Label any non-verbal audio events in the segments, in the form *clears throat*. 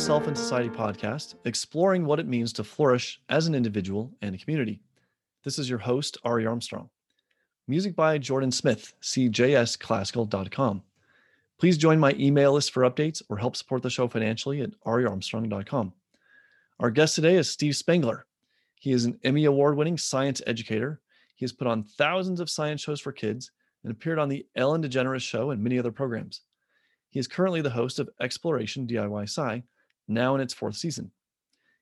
Self and Society podcast, exploring what it means to flourish as an individual and a community. This is your host, Ari Armstrong. Music by Jordan Smith, cjsclassical.com. Please join my email list for updates or help support the show financially at ariarmstrong.com. Our guest today is Steve Spangler. He is an Emmy Award winning science educator. He has put on thousands of science shows for kids and appeared on The Ellen DeGeneres Show and many other programs. He is currently the host of Exploration DIY Sci, now in its fourth season.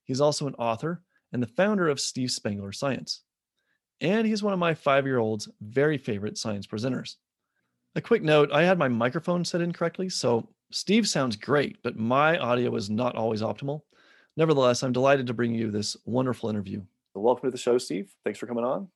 He's also an author and the founder of Steve Spangler Science. And he's one of my five year old's very favorite science presenters. A quick note I had my microphone set incorrectly, so Steve sounds great, but my audio is not always optimal. Nevertheless, I'm delighted to bring you this wonderful interview. Welcome to the show, Steve. Thanks for coming on.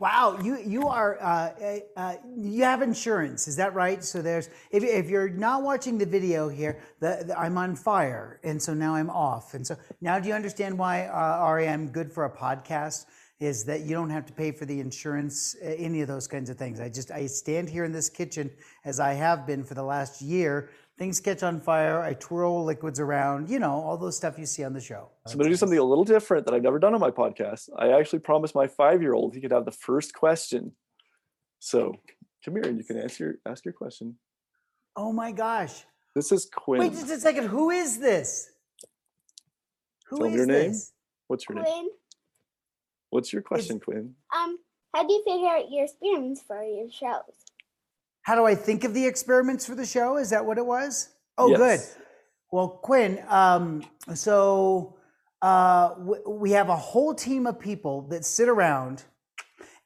Wow, you you are uh, uh, uh, you have insurance, is that right? So there's if if you're not watching the video here, the, the, I'm on fire, and so now I'm off, and so now do you understand why uh, I'm good for a podcast? Is that you don't have to pay for the insurance, uh, any of those kinds of things. I just I stand here in this kitchen as I have been for the last year things catch on fire. I twirl liquids around, you know, all those stuff you see on the show. So I'm going to do something a little different that I've never done on my podcast. I actually promised my five year old he could have the first question. So come here and you can ask your ask your question. Oh my gosh. This is Quinn. Wait just a second. Who is this? Who Tell is your name. This? What's your name? Quinn. name? What's your question, it's, Quinn? Um, how do you figure out your experiments for your shows? How do I think of the experiments for the show? Is that what it was? Oh, yes. good. Well, Quinn, um, so uh, w- we have a whole team of people that sit around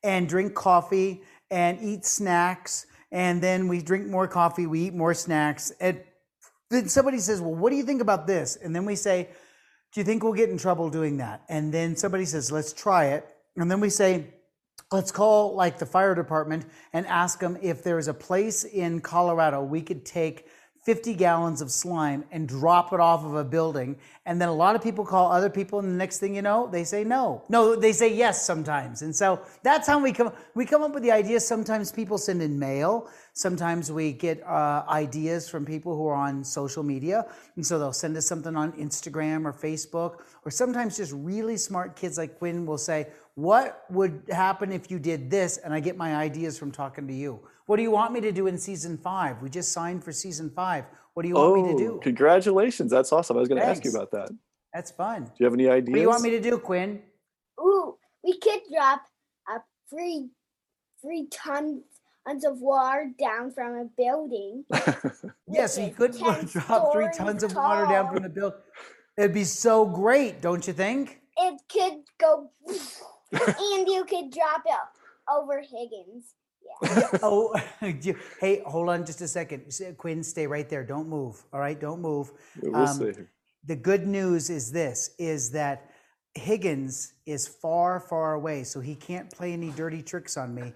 and drink coffee and eat snacks. And then we drink more coffee, we eat more snacks. And then somebody says, Well, what do you think about this? And then we say, Do you think we'll get in trouble doing that? And then somebody says, Let's try it. And then we say, let's call like the fire department and ask them if there is a place in Colorado we could take 50 gallons of slime and drop it off of a building. And then a lot of people call other people, and the next thing you know, they say no. No, they say yes sometimes. And so that's how we come we come up with the idea. Sometimes people send in mail. Sometimes we get uh, ideas from people who are on social media. And so they'll send us something on Instagram or Facebook. Or sometimes just really smart kids like Quinn will say, What would happen if you did this? And I get my ideas from talking to you. What do you want me to do in season five? We just signed for season five. What do you want oh, me to do? Oh, congratulations. That's awesome. I was going to ask you about that. That's fun. Do you have any ideas? What do you want me to do, Quinn? Ooh, we could drop a free free tons tons of water down from a building. *laughs* yes, you could *laughs* drop three tons of water down from the building. It'd be so great, don't you think? It could go, *laughs* and you could drop it over Higgins. Yeah. oh, hey, hold on just a second. Quinn, stay right there. Don't move. All right, don't move. we'll um, the good news is this: is that Higgins is far, far away, so he can't play any dirty tricks on me.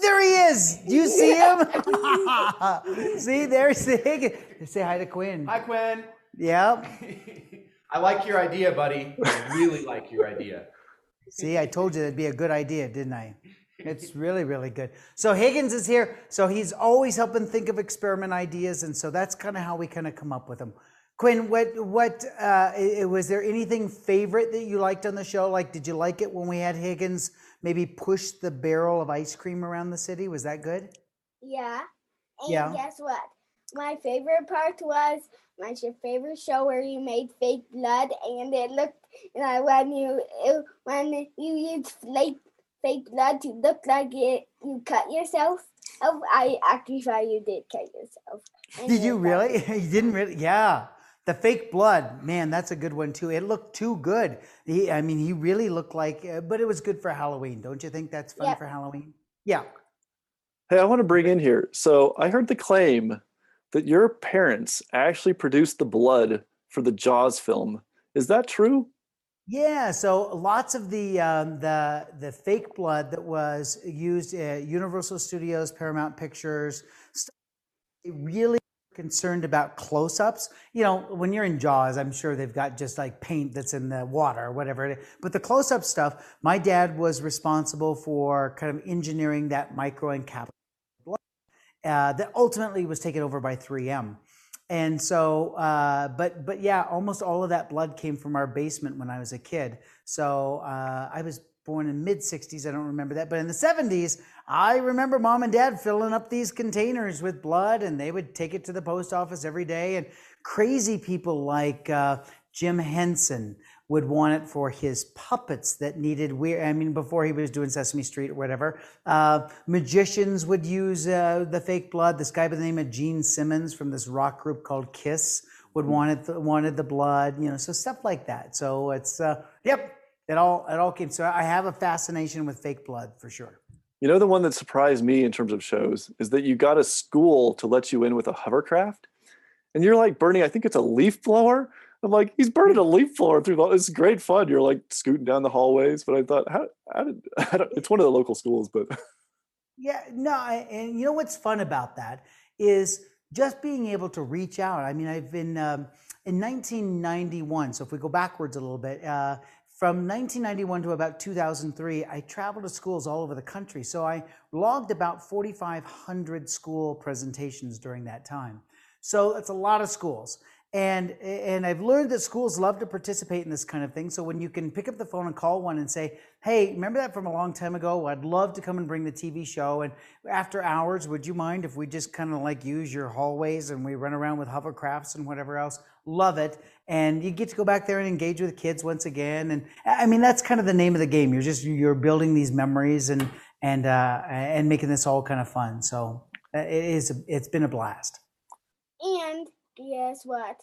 There he is. Do you see him? *laughs* *laughs* see, there's the Higgins. Say hi to Quinn. Hi, Quinn. Yep. *laughs* I like your idea, buddy. I really like your idea. See, I told you that'd be a good idea, didn't I? It's really, really good. So Higgins is here. So he's always helping think of experiment ideas, and so that's kind of how we kind of come up with them. Quinn, what what uh, was there anything favorite that you liked on the show? Like, did you like it when we had Higgins maybe push the barrel of ice cream around the city? Was that good? Yeah. And yeah. guess what? My favorite part was my favorite show where you made fake blood, and it looked like when you it, when you used fake fake blood to look like it you cut yourself. Oh, I actually thought you did cut yourself. Did you really? *laughs* you didn't really? Yeah. The fake blood, man, that's a good one too. It looked too good. He, I mean, he really looked like, uh, but it was good for Halloween. Don't you think that's fun yep. for Halloween? Yeah. Hey, I want to bring in here. So I heard the claim that your parents actually produced the blood for the Jaws film. Is that true? Yeah, so lots of the um, the the fake blood that was used at Universal Studios, Paramount Pictures, really concerned about close-ups. You know, when you're in Jaws, I'm sure they've got just like paint that's in the water or whatever. But the close-up stuff, my dad was responsible for kind of engineering that micro encapsulated blood uh, that ultimately was taken over by 3M. and so, uh, but but yeah, almost all of that blood came from our basement when I was a kid. So uh, I was born in mid 60s. I don't remember that, but in the 70s, I remember mom and dad filling up these containers with blood, and they would take it to the post office every day. And crazy people like uh, Jim Henson would want it for his puppets that needed weird. I mean, before he was doing Sesame Street or whatever, uh, magicians would use uh, the fake blood. This guy by the name of Gene Simmons from this rock group called Kiss would want it, wanted the blood. You know, so stuff like that. So it's uh, yep, it all it all came. So I have a fascination with fake blood for sure. You know, the one that surprised me in terms of shows is that you got a school to let you in with a hovercraft, and you're like Bernie. I think it's a leaf blower I'm like, he's burning a leaf blower through the. It's great fun. You're like scooting down the hallways, but I thought, how, how did? *laughs* it's one of the local schools, but. *laughs* Yeah, no, and you know what's fun about that is just being able to reach out. I mean, I've been um, in 1991. So if we go backwards a little bit, uh, from 1991 to about 2003, I traveled to schools all over the country. So I logged about 4,500 school presentations during that time. So that's a lot of schools and and I've learned that schools love to participate in this kind of thing. So when you can pick up the phone and call one and say, "Hey, remember that from a long time ago? I'd love to come and bring the TV show." And after hours, would you mind if we just kind of like use your hallways and we run around with hovercrafts and whatever else? Love it. And you get to go back there and engage with kids once again. And I mean, that's kind of the name of the game. You're just you're building these memories and and uh, and making this all kind of fun. So uh, it is. It's been a blast. And guess what?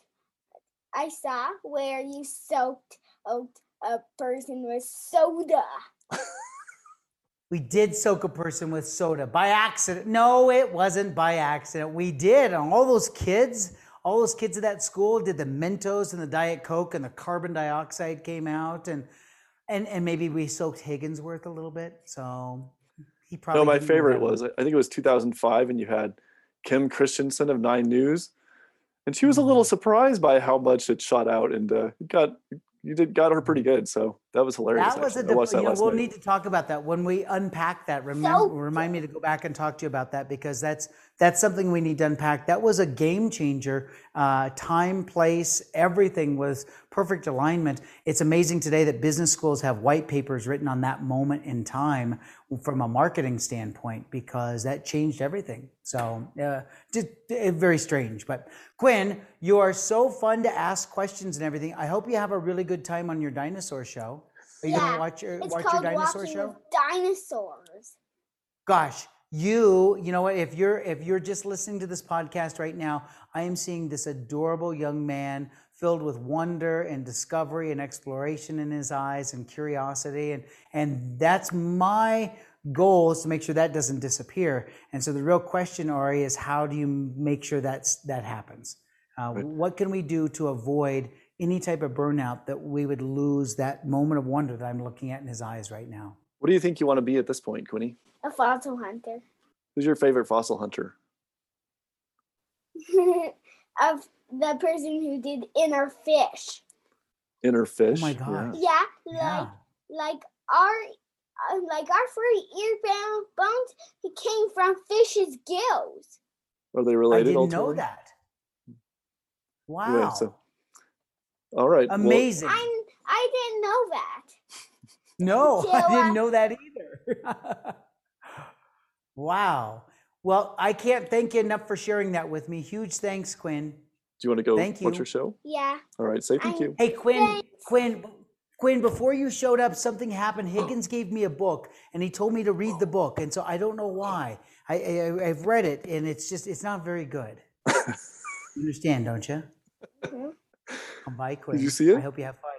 I saw where you soaked a person with soda. *laughs* we did soak a person with soda by accident. No, it wasn't by accident. We did. And all those kids, all those kids at that school did the Mentos and the Diet Coke, and the carbon dioxide came out, and and and maybe we soaked Higginsworth a little bit. So he probably. No, my favorite was I think it was 2005, and you had Kim Christensen of Nine News and she was a little mm-hmm. surprised by how much it shot out and uh, got you did got her pretty good. So that was hilarious. That was actually. a you know, we'll night. need to talk about that when we unpack that. Remember, so, remind me to go back and talk to you about that because that's that's something we need to unpack. That was a game changer. Uh, time, place, everything was perfect alignment. It's amazing today that business schools have white papers written on that moment in time from a marketing standpoint because that changed everything. So, uh, just, uh, very strange. But Quinn, you are so fun to ask questions and everything. I hope you have a really good time on your dinosaur show. Are you yeah, gonna watch your watch your dinosaur show? Dinosaurs. Gosh, you you know what if you're if you're just listening to this podcast right now i am seeing this adorable young man filled with wonder and discovery and exploration in his eyes and curiosity and and that's my goal is to make sure that doesn't disappear and so the real question ari is how do you make sure that's that happens uh, right. what can we do to avoid any type of burnout that we would lose that moment of wonder that i'm looking at in his eyes right now what do you think you want to be at this point quinny a fossil hunter. Who's your favorite fossil hunter? *laughs* of the person who did inner fish. Inner fish. Oh my god. Yeah, like yeah. like our uh, like our furry ear bones it came from fish's gills. Are they related? I didn't know that. Wow. Yeah, so, all right. Amazing. Well, I I didn't know that. *laughs* No, *laughs* I didn't know that either. *laughs* Wow. Well, I can't thank you enough for sharing that with me. Huge thanks, Quinn. Do you want to go thank watch you. your show? Yeah. All right. Say thank you. Hey, Quinn. Thanks. Quinn. Quinn, before you showed up, something happened. Higgins gave me a book, and he told me to read the book, and so I don't know why. I, I have read it, and it's just it's not very good. you understand, don't you? Mm-hmm. Come by, Quinn. Did you see it? I hope you have fun.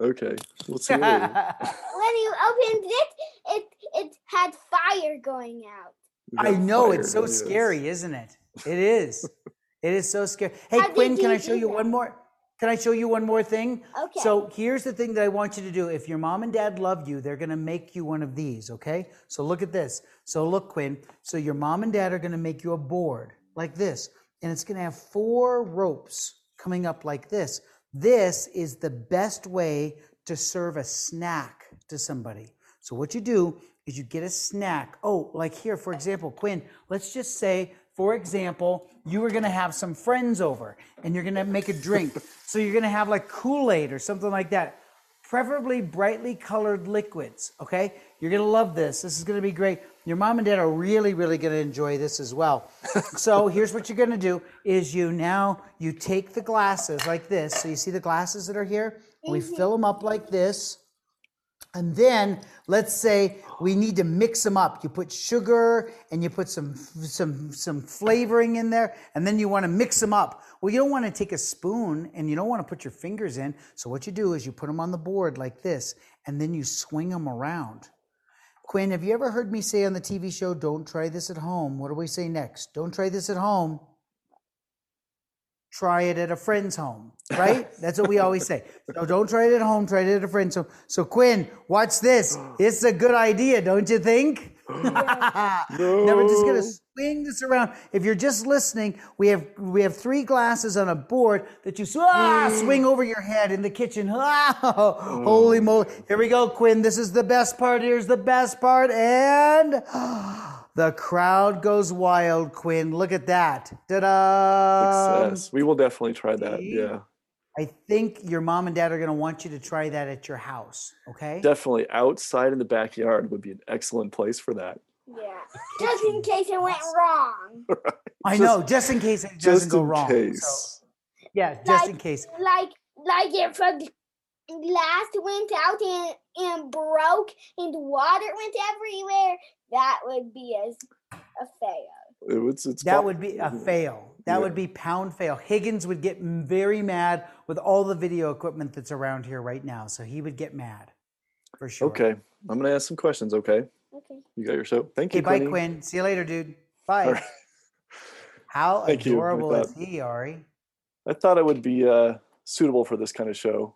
Okay. Okay. We'll see you later. *laughs* when you opened it, it it had fire going out. I know it's so scary, isn't it? It is. *laughs* it is so scary. Hey, How Quinn, can I show you that? one more? Can I show you one more thing? Okay. So here's the thing that I want you to do. If your mom and dad love you, they're going to make you one of these, okay? So look at this. So look, Quinn. So your mom and dad are going to make you a board like this, and it's going to have four ropes coming up like this. This is the best way to serve a snack to somebody. So what you do is you get a snack. Oh, like here, for example, Quinn, let's just say for example, you were to have some friends over and you're to make a drink. so you're to have like Kool Aid or something like that. Preferably brightly colored liquids. Okay. You're to love this. This is to be great. Your mom and dad are really, really going to enjoy this as well. *laughs* so here's what you're going to do is you now, you take the glasses like this. So you see the glasses that are here? We mm-hmm. fill them up like this. And then let's say we need to mix them up. You put sugar and you put some some some flavoring in there, and then you want to mix them up. Well, you don't want to take a spoon and you don't want to put your fingers in. So what you do is you put them on the board like this, and then you swing them around. Quinn, have you ever heard me say on the TV show, "Don't try this at home"? What do we say next? Don't try this at home try it at a friend's home, right? *laughs* That's what we always say. So don't try it at home, try it at a friend's home. So Quinn, watch this. *gasps* It's a good idea, don't you think? *laughs* no. *laughs* Now we're just gonna swing this around. If you're just listening, we have we have three glasses on a board that you ah, swing over your head in the kitchen. Ah, *laughs* holy moly! Here we go, Quinn. This is the best part. Here's the best part, and. *gasps* The crowd goes wild, Quinn. Look at that. Ta-da! Success. We will definitely try that. Yeah. I think your mom and dad are going to want you to try that at your house. Okay. Definitely outside in the backyard would be an excellent place for that. Yeah. *laughs* Just in case it went wrong. *laughs* right. I just, know, just in case it doesn't go wrong. Case. So, yeah, just like, in case. Like like if a glass went out and, and broke and water went everywhere, that would be a, a fail. It's, it's that would be a fail. That yeah. would be pound fail. Higgins would get very mad with all the video equipment that's around here right now. So he would get mad for sure. Okay. I'm going to ask some questions. Okay. Okay. You got your show. Thank you. Okay, bye, Quinn. See you later, dude. Bye. Right. *laughs* How *laughs* Thank adorable is he, Ari? I thought it would be uh, suitable for this kind of show.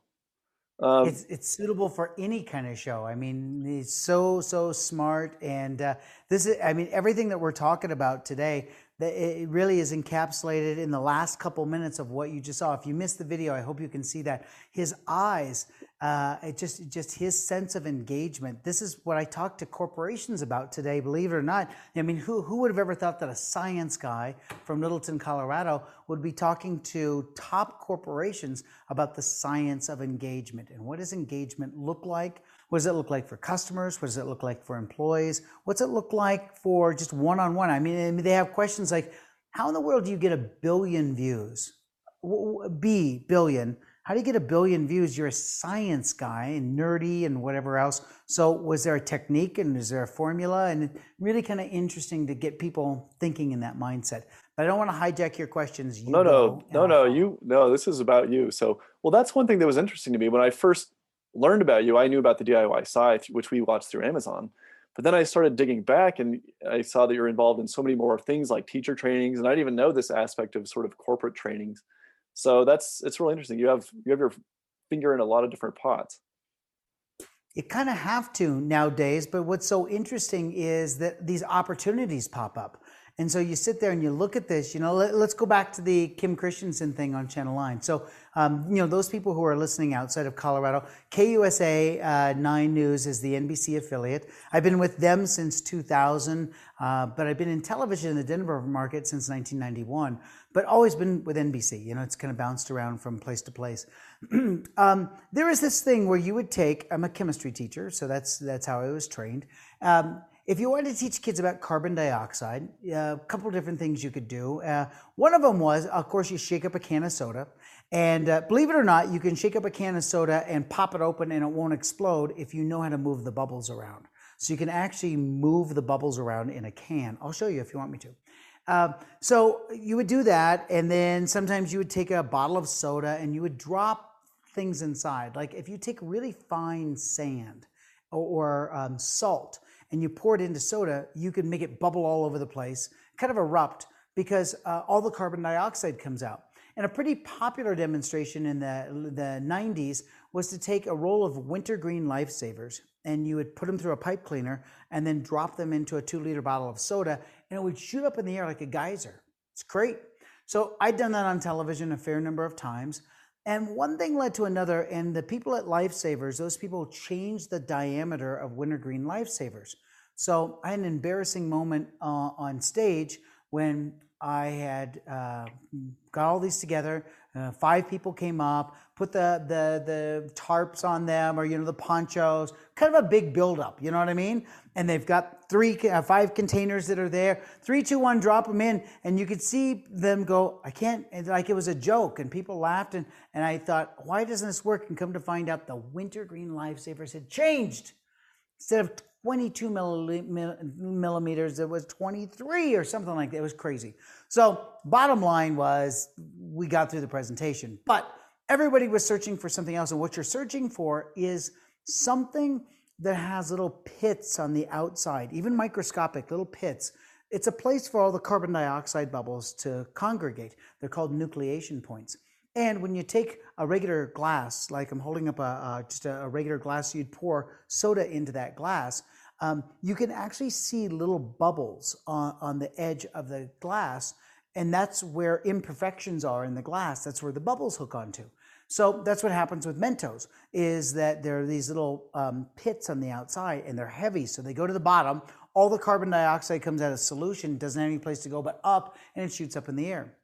Um, it's it's suitable for any kind of show. I mean, he's so so smart, and uh, this is. I mean, everything that we're talking about today it really is encapsulated in the last couple minutes of what you just saw. If you missed the video, I hope you can see that his eyes, uh, it just just his sense of engagement. This is what I talk to corporations about today. Believe it or not, I mean, who who would have ever thought that a science guy from Littleton, Colorado, would be talking to top corporations about the science of engagement and what does engagement look like? What does it look like for customers? What does it look like for employees? What's it look like for just one on one? I mean, they have questions like, how in the world do you get a billion views? B, billion. How do you get a billion views? You're a science guy and nerdy and whatever else. So, was there a technique and is there a formula? And really kind of interesting to get people thinking in that mindset. But I don't want to hijack your questions. You no, no, no, no. You no. This is about you. So, well, that's one thing that was interesting to me when I first learned about you, I knew about the DIY site, which we watched through Amazon. But then I started digging back and I saw that you're involved in so many more things like teacher trainings. And I didn't even know this aspect of sort of corporate trainings. So that's it's really interesting. You have you have your finger in a lot of different pots. You kind of have to nowadays, but what's so interesting is that these opportunities pop up. And so you sit there and you look at this, you know, let, us go back to the Kim Christensen thing on Channel 9. So, um, you know, those people who are listening outside of Colorado, KUSA uh, 9 News is the NBC affiliate. I've been with them since 2000, uh, but I've been in television in the Denver market since 1991, but always been with NBC. You know, it's kind of bounced around from place to place. *clears throat* um, there is this thing where you would take, I'm a chemistry teacher, so that's, that's how I was trained. Um, if you wanted to teach kids about carbon dioxide, a couple different things you could do. Uh, one of them was, of course, you shake up a can of soda. And uh, believe it or not, you can shake up a can of soda and pop it open and it won't explode if you know how to move the bubbles around. So you can actually move the bubbles around in a can. I'll show you if you want me to. Uh, so you would do that, and then sometimes you would take a bottle of soda and you would drop things inside. Like if you take really fine sand or, or um, salt, and you pour it into soda, you can make it bubble all over the place, kind of erupt because uh, all the carbon dioxide comes out. And a pretty popular demonstration in the, the 90s was to take a roll of wintergreen lifesavers and you would put them through a pipe cleaner and then drop them into a two liter bottle of soda and it would shoot up in the air like a geyser. It's great. So I'd done that on television a fair number of times. And one thing led to another, and the people at Lifesavers, those people changed the diameter of wintergreen lifesavers. So I had an embarrassing moment uh, on stage when I had uh, got all these together. Uh, five people came up, put the, the the tarps on them, or you know the ponchos. Kind of a big buildup, you know what I mean? And they've got three, uh, five containers that are there. Three, two, one, drop them in, and you could see them go. I can't. Like it was a joke, and people laughed, and and I thought, why doesn't this work? And come to find out, the wintergreen lifesavers had changed. Instead of 22 millimeters, it was 23 or something like that. It was crazy. So, bottom line was we got through the presentation, but everybody was searching for something else. And what you're searching for is something that has little pits on the outside, even microscopic little pits. It's a place for all the carbon dioxide bubbles to congregate. They're called nucleation points. And when you take a regular glass, like I'm holding up a, just a, a, regular glass, you'd pour soda into that glass. Um, you can actually see little bubbles on, on the edge of the glass, and that's where imperfections are in the glass. That's where the bubbles hook onto. So that's what happens with Mentos, is that there are these little um, pits on the outside, and they're heavy, so they go to the bottom. All the carbon dioxide comes out of solution, doesn't have any place to go but up, and it shoots up in the air.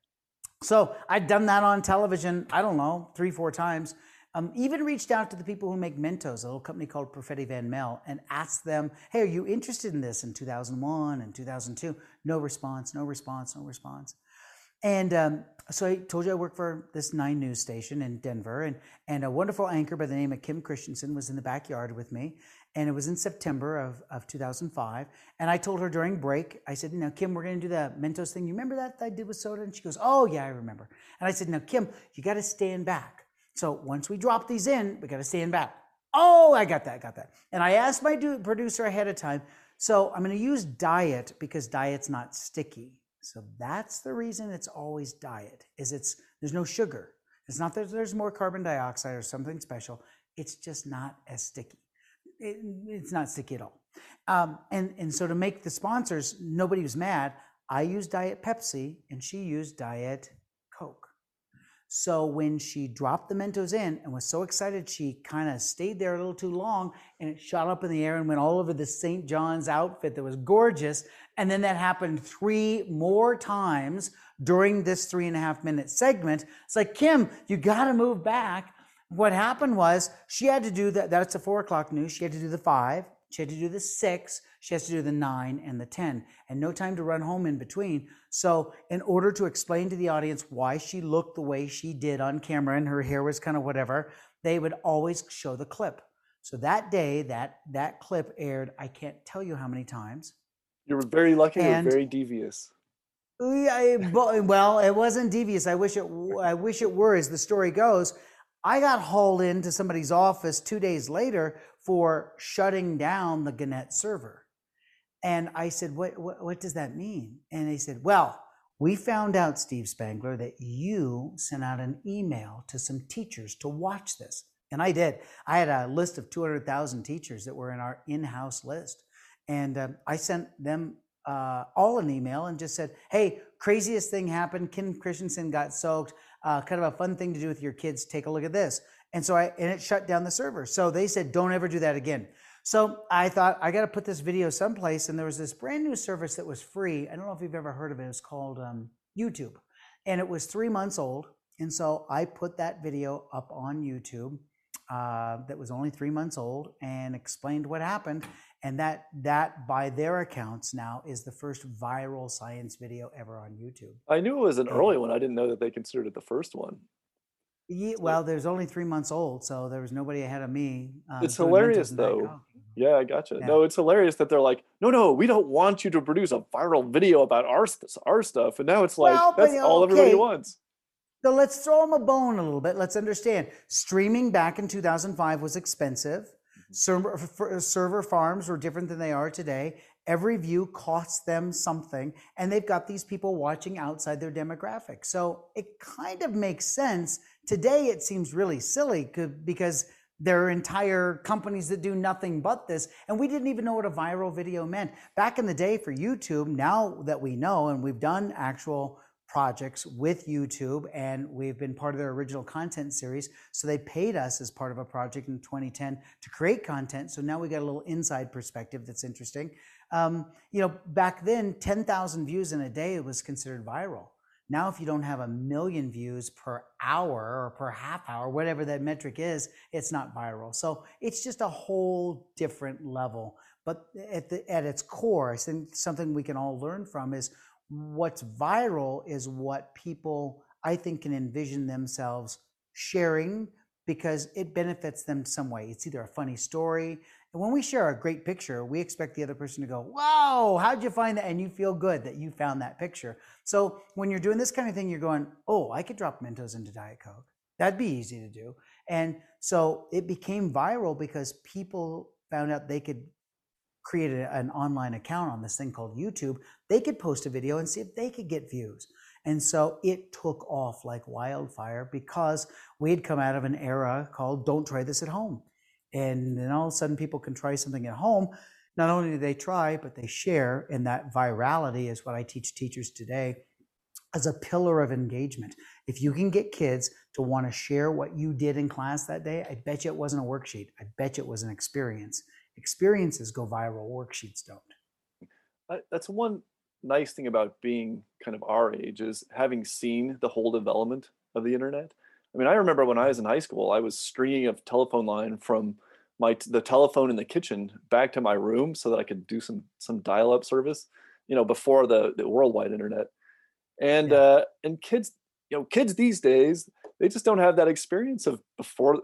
So I'd done that on television, I don't know, three, four times. Um, even reached out to the people who make Mentos, a little company called Perfetti Van Melle, and asked them, hey, are you interested in this in 2001 and 2002? No response, no response, no response. And um, so I told you I work for this nine news station in Denver, and, and a wonderful anchor by the name of Kim Christensen was in the backyard with me. And it was in September of, of 2005. And I told her during break, I said, Now, Kim, we're going to do the Mentos thing. You remember that I did with soda? And she goes, Oh, yeah, I remember. And I said, Now, Kim, you got to stand back. So once we drop these in, we got to stand back. Oh, I got that, got that. And I asked my producer ahead of time. So I'm going to use diet because diet's not sticky. So that's the reason it's always diet. Is it's there's no sugar. It's not that there's more carbon dioxide or something special. It's just not as sticky it, it's not sticky at all. Um, and, and so to make the sponsors, nobody was mad. I used Diet Pepsi and she used Diet. So when she dropped the Mentos in and was so excited, she kind of stayed there a little too long and it shot up in the air and went all over the St. John's outfit that was gorgeous. And then that happened three more times during this three and a half minute segment. It's like, Kim, you got to move back what happened was she had to do that. That's a four o'clock news. She had to do the five. She had to do the six. She has to do the nine and the 10, and no time to run home in between. So, in order to explain to the audience why she looked the way she did on camera and her hair was kind of whatever, they would always show the clip. So that day, that that clip aired. I can't tell you how many times. You were very lucky. And, you were very devious. Yeah, well, it wasn't devious. I wish it. I wish it were, as the story goes. I got hauled into somebody's office two days later for shutting down the Gannett server. And I said, what, what, what, does that mean? And they said, Well, we found out, Steve Spangler, that you sent out an email to some teachers to watch this. And I did. I had a list of 200,000 teachers that were in our in house list. And uh, I sent them uh, all an email and just said, Hey, craziest thing happened. Kim Christensen got soaked uh, kind of a fun thing to do with your kids. Take a look at this. And so I, and it shut down the server. So they said, don't ever do that again. So I thought I got to put this video someplace. And there was this brand new service that was free. I don't know if you've ever heard of it. It's called um, YouTube. And it was three months old. And so I put that video up on YouTube uh, that was only three months old and explained what happened and that that by their accounts now is the first viral science video ever on YouTube. I knew it was an early one. I didn't know that they considered it the first one. Yeah, well, there's only three months old, so there was nobody ahead of me. Uh, it's hilarious, though. Yeah, I gotcha. Yeah. No, it's hilarious that they're like, no, no, we don't want you to produce a viral video about our our stuff, and now it's like well, that's but, all okay. everybody wants. So let's throw them a bone a little bit. Let's understand. Streaming back in 2005 was expensive. Mm-hmm. Server, server farms were different than they are today. Every view costs them something, and they've got these people watching outside their demographic. So it kind of makes sense. Today, it seems really silly because there are entire companies that do nothing but this, and we didn't even know what a viral video meant. Back in the day for YouTube, now that we know, and we've done actual projects with YouTube, and we've been part of their original content series. So they paid us as part of a project in 2010 to create content. So now we got a little inside perspective that's interesting. Um, you know, back then, 10,000 views in a day was considered viral. Now, if you don't have a million views per hour or per half hour, whatever that metric is, it's not viral. So it's just a whole different level. But at, the, at its core, I think something we can all learn from is what's viral is what people, I think, can envision themselves sharing because it benefits them some way. It's either a funny story, and when we share a great picture, we expect the other person to go, Wow, how'd you find that? And you feel good that you found that picture. So when you're doing this kind of thing, you're going, Oh, I could drop Mentos into Diet Coke. That'd be easy to do. And so it became viral because people found out they could create a, an online account on this thing called YouTube. They could post a video and see if they could get views. And so it took off like wildfire because we had come out of an era called Don't Try This at Home. And then all of a sudden, people can try something at home. Not only do they try, but they share. And that virality is what I teach teachers today as a pillar of engagement. If you can get kids to want to share what you did in class that day, I bet you it wasn't a worksheet. I bet you it was an experience. Experiences go viral, worksheets don't. That's one nice thing about being kind of our age is having seen the whole development of the internet I mean, I remember when I was in high school, I was stringing a telephone line from my the telephone in the kitchen back to my room so that I could do some some dial up service, you know, before the the worldwide internet. And yeah. uh, and kids, you know, kids these days they just don't have that experience of before.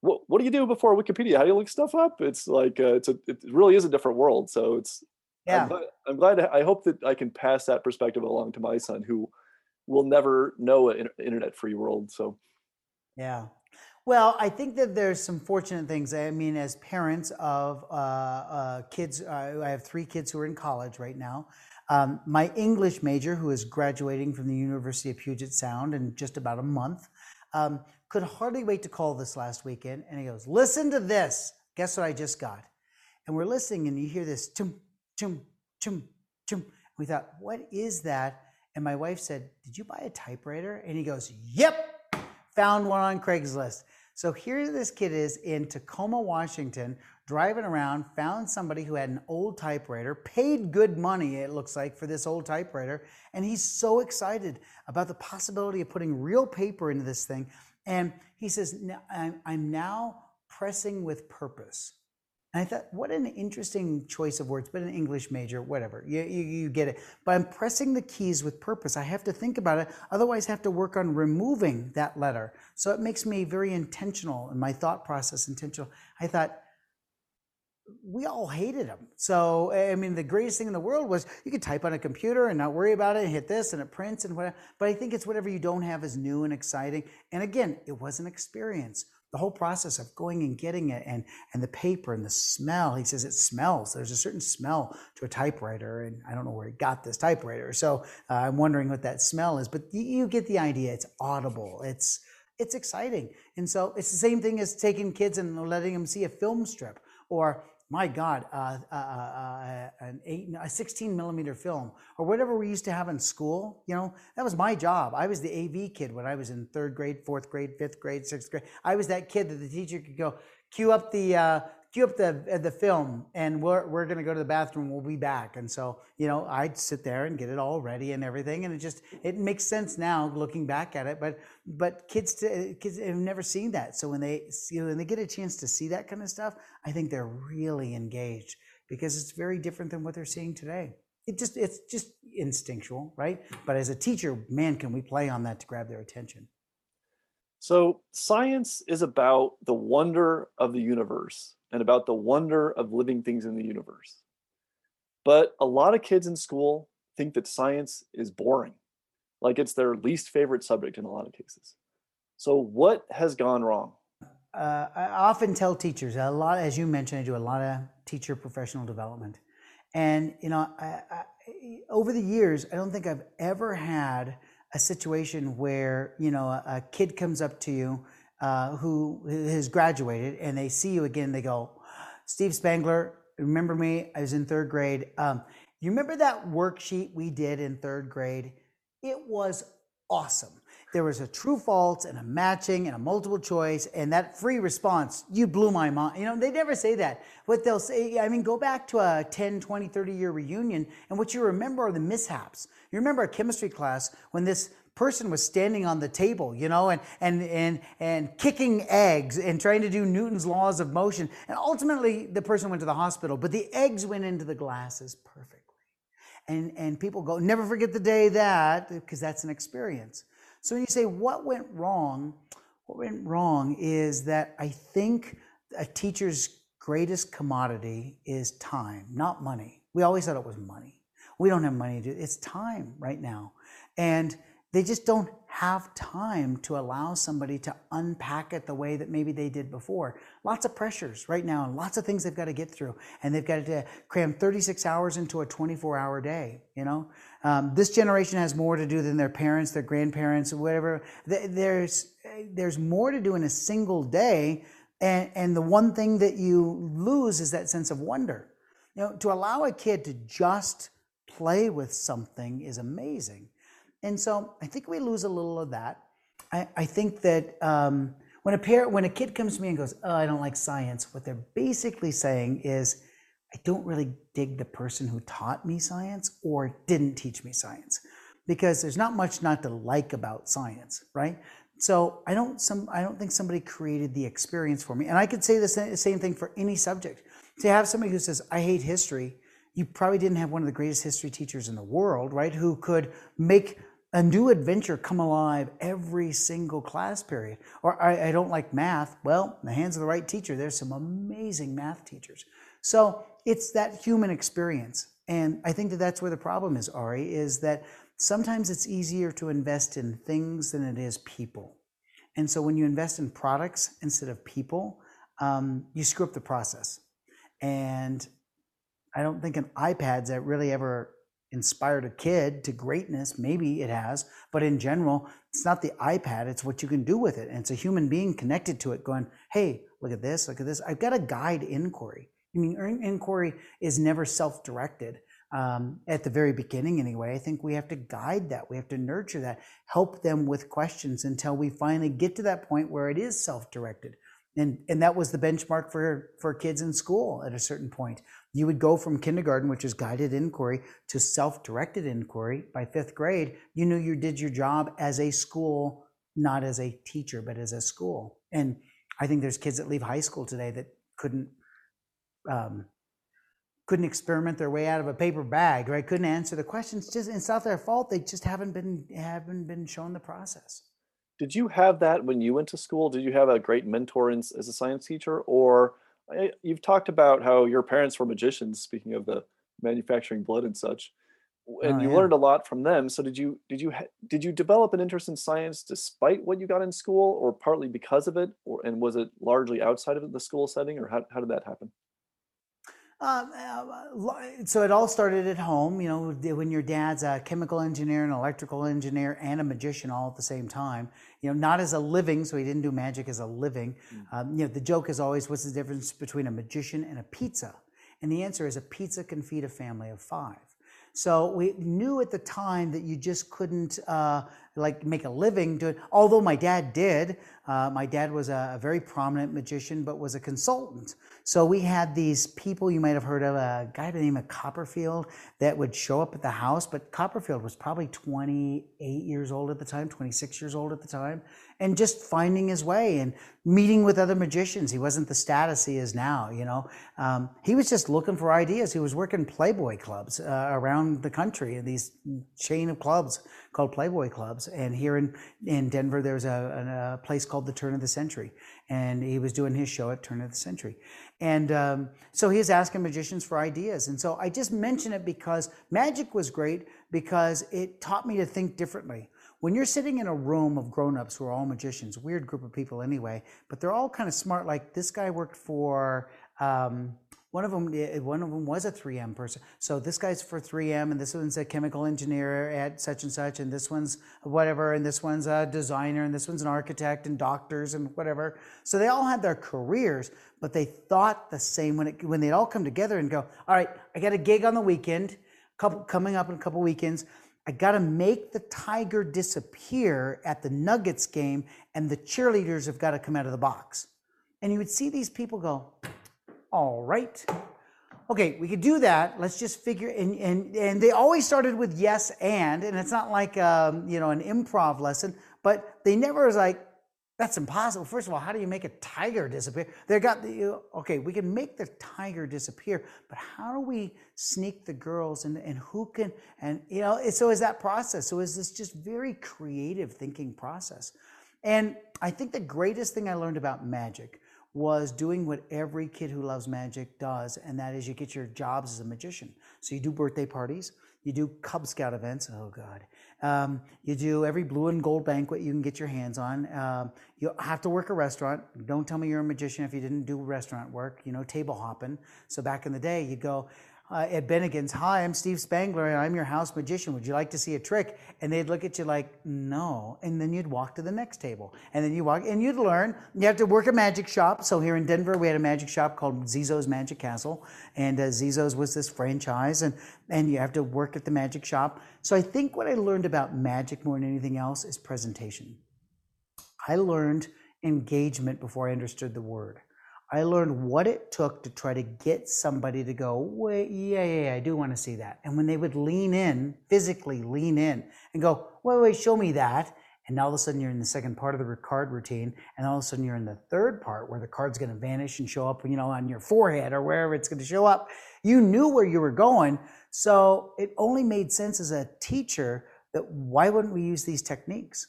What what do you do before Wikipedia? How do you look stuff up? It's like uh, it's a it really is a different world. So it's yeah. I'm glad, I'm glad I hope that I can pass that perspective along to my son who will never know an internet free world. So yeah. Well, I think that there's some fortunate things. I mean, as parents of uh, uh, kids, uh, I have three kids who are in college right now. Um, my English major, who is graduating from the University of Puget Sound in just about a month, um, could hardly wait to call this last weekend. And he goes, Listen to this. Guess what I just got? And we're listening, and you hear this chum, chum, chum, chum. We thought, What is that? And my wife said, Did you buy a typewriter? And he goes, Yep found one on Craigslist. So here this kid is in Tacoma, Washington, driving around, found somebody who had an old typewriter, paid good money, it looks like, for this old typewriter. And he's so excited about the possibility of putting real paper into this thing. And he says, I'm now pressing with purpose. And I thought, what an interesting choice of words, but an English major, whatever, you, you, you, get it. But I'm pressing the keys with purpose. I have to think about it. Otherwise, I have to work on removing that letter. So it makes me very intentional in my thought process, intentional. I thought, we all hated them. So, I mean, the greatest thing in the world was you could type on a computer and not worry about it and hit this and it prints and whatever. But I think it's whatever you don't have is new and exciting. And again, it was an experience the whole process of going and getting it and and the paper and the smell he says it smells there's a certain smell to a typewriter and i don't know where he got this typewriter so uh, i'm wondering what that smell is but you, you get the idea it's audible it's it's exciting and so it's the same thing as taking kids and letting them see a film strip or my God, uh, uh, uh, an eight, a 16 millimeter film or whatever we used to have in school. You know, that was my job. I was the AV kid when I was in third grade, fourth grade, fifth grade, sixth grade. I was that kid that the teacher could go cue up the cue up the the film and we're, we're to go to the bathroom we'll be back. And so you know i'd sit there and get it all ready and everything and it just it makes sense now looking back at it but but kids to, kids have never seen that. So when they see when they get a chance to see that kind of stuff i think they're really engaged because it's very different than what they're seeing today. It just it's just instinctual right? But as a teacher man can we play on that to grab their attention. So science is about the wonder of the universe and about the wonder of living things in the universe. But a lot of kids in school think that science is boring, like it's their least favorite subject in a lot of cases. So, what has gone wrong? Uh, I often tell teachers a lot, as you mentioned, I do a lot of teacher professional development. And, you know, I, I, over the years, I don't think I've ever had a situation where, you know, a, a kid comes up to you who has graduated and they see you again, they go, Steve Spangler, remember me? I was in third grade. Um, you remember that worksheet we did in third grade? It was awesome. there was a true false and a matching and a multiple choice and that free response you blew my mind you know they never say that what they'll say i mean go back to a 10 20 30 year reunion and what you remember are the mishaps you remember a chemistry class when this person was standing on the table, you know, and, and, and, and kicking eggs and trying to do Newton's laws of motion. And ultimately, the person went to the hospital, but the eggs went into the glasses perfectly. And, and people go, never forget the day that, because that's an experience. So when you say, what went wrong? What went wrong is that I think a teacher's greatest commodity is time, not money. We always thought it was money. We don't have money to do it's time right now. And they just don't have time to allow somebody to unpack it the way that maybe they did before. Lots of pressures right now and lots of things they've got to get through. And they've got to cram 36 hours into a 24 hour day, you know? Um, this generation has more to do than their parents, their grandparents, whatever. There's, there's more to do in a single day. And, and the one thing that you lose is that sense of wonder. You know, to allow a kid to just play with something is amazing. And so I think we lose a little of that. I, I think that um, when a parent, when a kid comes to me and goes, "Oh, I don't like science," what they're basically saying is, "I don't really dig the person who taught me science or didn't teach me science," because there's not much not to like about science, right? So I don't some I don't think somebody created the experience for me, and I could say the same thing for any subject. To have somebody who says, "I hate history," you probably didn't have one of the greatest history teachers in the world, right? Who could make a new adventure come alive every single class period. Or I, I, don't like math. Well, in the hands of the right teacher, there's some amazing math teachers. So it's that human experience. And I think that that's where the problem is, Ari, is that sometimes it's easier to invest in things than it is people. And so when you invest in products instead of people, um, you screw up the process. And I don't think an iPad's that really ever inspired a kid to greatness. Maybe it has, but in general, it's not the iPad, it's what you can do with it. And it's a human being connected to it going, hey, look at this, look at this. I've got to guide inquiry. I mean, inquiry is never self directed. Um, at the very beginning, anyway, I think we have to guide that. We have to nurture that, help them with questions until we finally get to that point where it is self directed. And, and that was the benchmark for, for kids in school at a certain point. You would go from kindergarten, which is guided inquiry, to self directed inquiry. By fifth grade, you knew you did your job as a school, not as a teacher, but as a school. And I think there's kids that leave high school today that couldn't. Um, couldn't experiment their way out of a paper bag, right? Couldn't answer the questions. Just it's not their fault. They just haven't been haven't been shown the process. Did you have that when you went to school? Did you have a great mentor in, as a science teacher, or eh, you've talked about how your parents were magicians? Speaking of the manufacturing blood and such, and oh, you yeah. learned a lot from them. So did you did you did you develop an interest in science despite what you got in school, or partly because of it, or and was it largely outside of the school setting, or how how did that happen? Um, uh, so it all started at home, you know, when your dad's a chemical engineer, an electrical engineer, and a magician all at the same time. You know, not as a living, so he didn't do magic as a living. Mm. Um, you know, the joke is always, what's the difference between a magician and a pizza? And the answer is a pizza can feed a family of five. So we knew at the time that you just couldn't uh, like make a living doing. Although my dad did, uh, my dad was a, a, very prominent magician, but was a consultant. So we had these people you might have heard of, a guy by the name of Copperfield that would show up at the house. But Copperfield was probably 28 years old at the time, 26 years old at the time, and just finding his way and meeting with other magicians. He wasn't the status he is now, you know. Um, he was just looking for ideas. He was working Playboy clubs uh, around the country, in these chain of clubs called Playboy clubs. And here in, in Denver, there's a, a place called the Turn of the Century. And he was doing his show at Turn of the Century. And um, so he was asking magicians for ideas. And so I just mention it because magic was great because it taught me to think differently. When you're sitting in a room of grown-ups who are all magicians, weird group of people anyway, but they're all kind of smart. Like this guy worked for um, one of them, eh, one of them was a 3M person. So this guy's for 3M, and this one's a chemical engineer at such and such, and this one's whatever, and this one's a designer, and this one's an architect, and doctors, and whatever. So they all had their careers, but they thought the same when it when they'd all come together and go, all right, I got a gig on the weekend, couple coming up in a couple weekends. I got to make the tiger disappear at the Nuggets game, and the cheerleaders have got to come out of the box. And you would see these people go, All right. Okay, we could do that. Let's just figure and and and they always started with yes and, and it's not like um, you know an improv lesson, but they never was like, that's impossible. First of all, how do you make a tiger disappear? They got the okay. We can make the tiger disappear, but how do we sneak the girls and and who can and you know? So is that process? So is this just very creative thinking process? And I think the greatest thing I learned about magic was doing what every kid who loves magic does, and that is you get your jobs as a magician. So you do birthday parties, you do Cub Scout events. Oh God, um, you do every blue and gold banquet you can get your hands on. Um, you have to work a restaurant. Don't tell me you're a magician if you didn't do restaurant work, you know, table hopping. So back in the day, you'd go, uh, at Bennigan's, Hi, I'm Steve Spangler and I'm your house magician. Would you like to see a trick? And they'd look at you like, No. And then you'd walk to the next table. And then you walk and you'd learn. You have to work a magic shop. So here in Denver, we had a magic shop called Zizo's Magic Castle. And uh, Zizo's was this franchise. And, and you have to work at the magic shop. So I think what I learned about magic more than anything else is presentation. I learned engagement before I understood the word. I learned what it took to try to get somebody to go, wait, yeah, yeah, I do want to see that. And when they would lean in, physically lean in and go, wait, wait, show me that. And now all of a sudden you're in the second part of the card routine. And all of a sudden you're in the third part where the card's going to vanish and show up, you know, on your forehead or wherever it's going to show up. You knew where you were going. So it only made sense as a teacher that why wouldn't we use these techniques?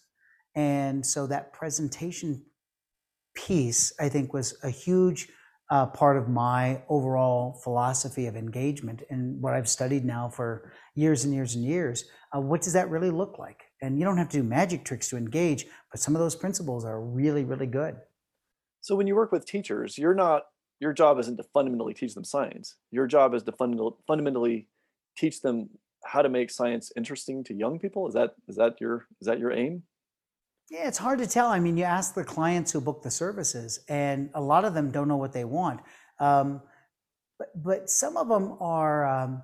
And so that presentation piece, I think, was a huge uh, part of my overall philosophy of engagement and what I've studied now for years and years and years. Uh, what does that really look like? And you don't have to do magic tricks to engage, but some of those principles are really, really good. So when you work with teachers, you're not your job isn't to fundamentally teach them science. Your job is to fundamentally teach them how to make science interesting to young people. Is that is that your is that your aim? Yeah, it's hard to tell. I mean, you ask the clients who book the services, and a lot of them don't know what they want. Um, but, but some of them are, um,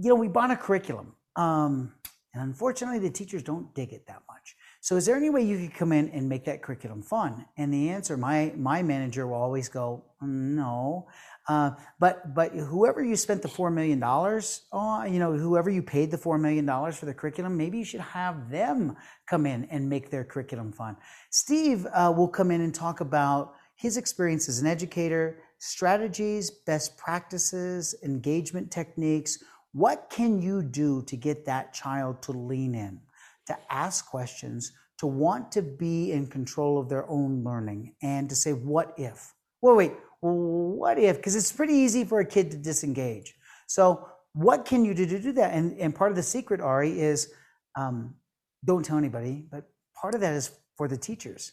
you know, we bought a curriculum, um, and unfortunately, the teachers don't dig it that much. So, is there any way you could come in and make that curriculum fun? And the answer, my my manager will always go, no. Uh, but but whoever you spent the four million dollars on, you know, whoever you paid the four million dollars for the curriculum, maybe you should have them come in and make their curriculum fun. Steve uh, will come in and talk about his experience as an educator, strategies, best practices, engagement techniques. What can you do to get that child to lean in, to ask questions, to want to be in control of their own learning, and to say, "What if?" Well, wait what if? Because it's pretty easy for a kid to disengage. So, what can you do to do that? And, and part of the secret, Ari, is um, don't tell anybody, but part of that is for the teachers.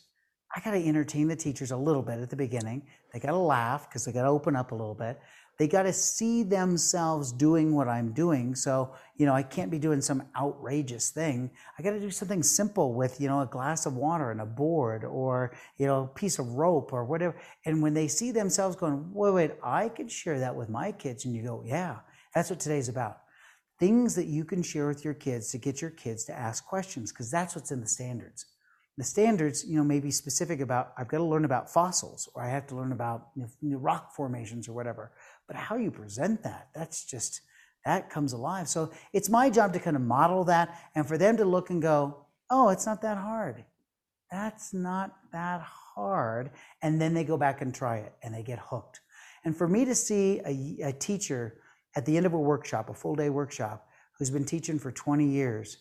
I got to entertain the teachers a little bit at the beginning. They got to laugh because they got to open up a little bit. They got to see themselves doing what I'm doing. So, you know, I can't be doing some outrageous thing. I got to do something simple with, you know, a glass of water and a board or, you know, a piece of rope or whatever. And when they see themselves going, wait, wait, I could share that with my kids. And you go, yeah, that's what today's about. Things that you can share with your kids to get your kids to ask questions, because that's what's in the standards. The standards, you know, may be specific about I've got to learn about fossils, or I have to learn about you know, rock formations or whatever. But how you present that, that's just, that comes alive. So it's my job to kind of model that and for them to look and go, oh, it's not that hard. That's not that hard. And then they go back and try it and they get hooked. And for me to see a, a teacher at the end of a workshop, a full day workshop, who's been teaching for 20 years,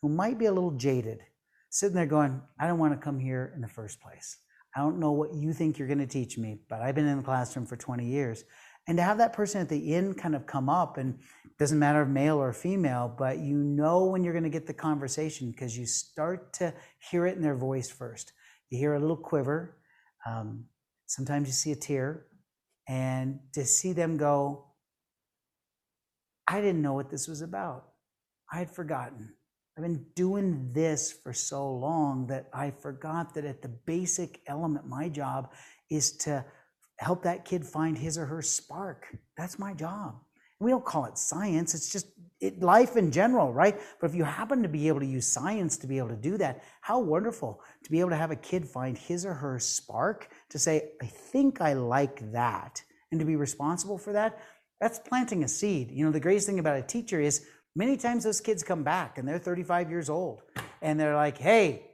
who might be a little jaded, sitting there going, I don't want to come here in the first place. I don't know what you think you're going to teach me, but I've been in the classroom for 20 years and to have that person at the end kind of come up and doesn't matter if male or female but you know when you're going to get the conversation because you start to hear it in their voice first. You hear a little quiver um, sometimes you see a tear and to see them go i didn't know what this was about. I had forgotten. I've been doing this for so long that i forgot that at the basic element my job is to help that kid find his or her spark. That's my job. We don't call it science. It's just it, life in general, right? But if you happen to be able to use science to be able to do that, how wonderful to be able to have a kid find his or her spark to say, I think I like that, and to be responsible for that. That's planting a seed. You know, the greatest thing about a teacher is many times those kids come back and they're 35 years old and they're like, hey,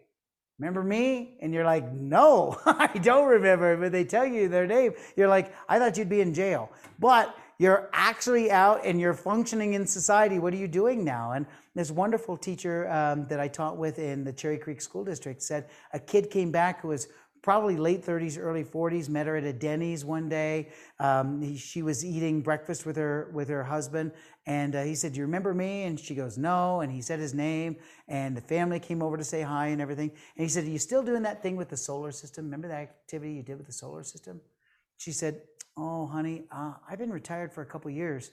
remember me? And you're like, no, *laughs* I don't remember. But they tell you their name. You're like, I thought you'd be in jail. But you're actually out and you're functioning in society. What are you doing now? And this wonderful teacher um, that I taught with in the Cherry Creek School District said a kid came back who was probably late 30s, early 40s. Met her at a Denny's one day. Um, he, she was eating breakfast with her with her husband, and uh, he said, "Do you remember me?" And she goes, "No." And he said his name, and the family came over to say hi and everything. And he said, "Are you still doing that thing with the solar system? Remember that activity you did with the solar system?" She said, Oh, honey, uh, I've been retired for a couple years.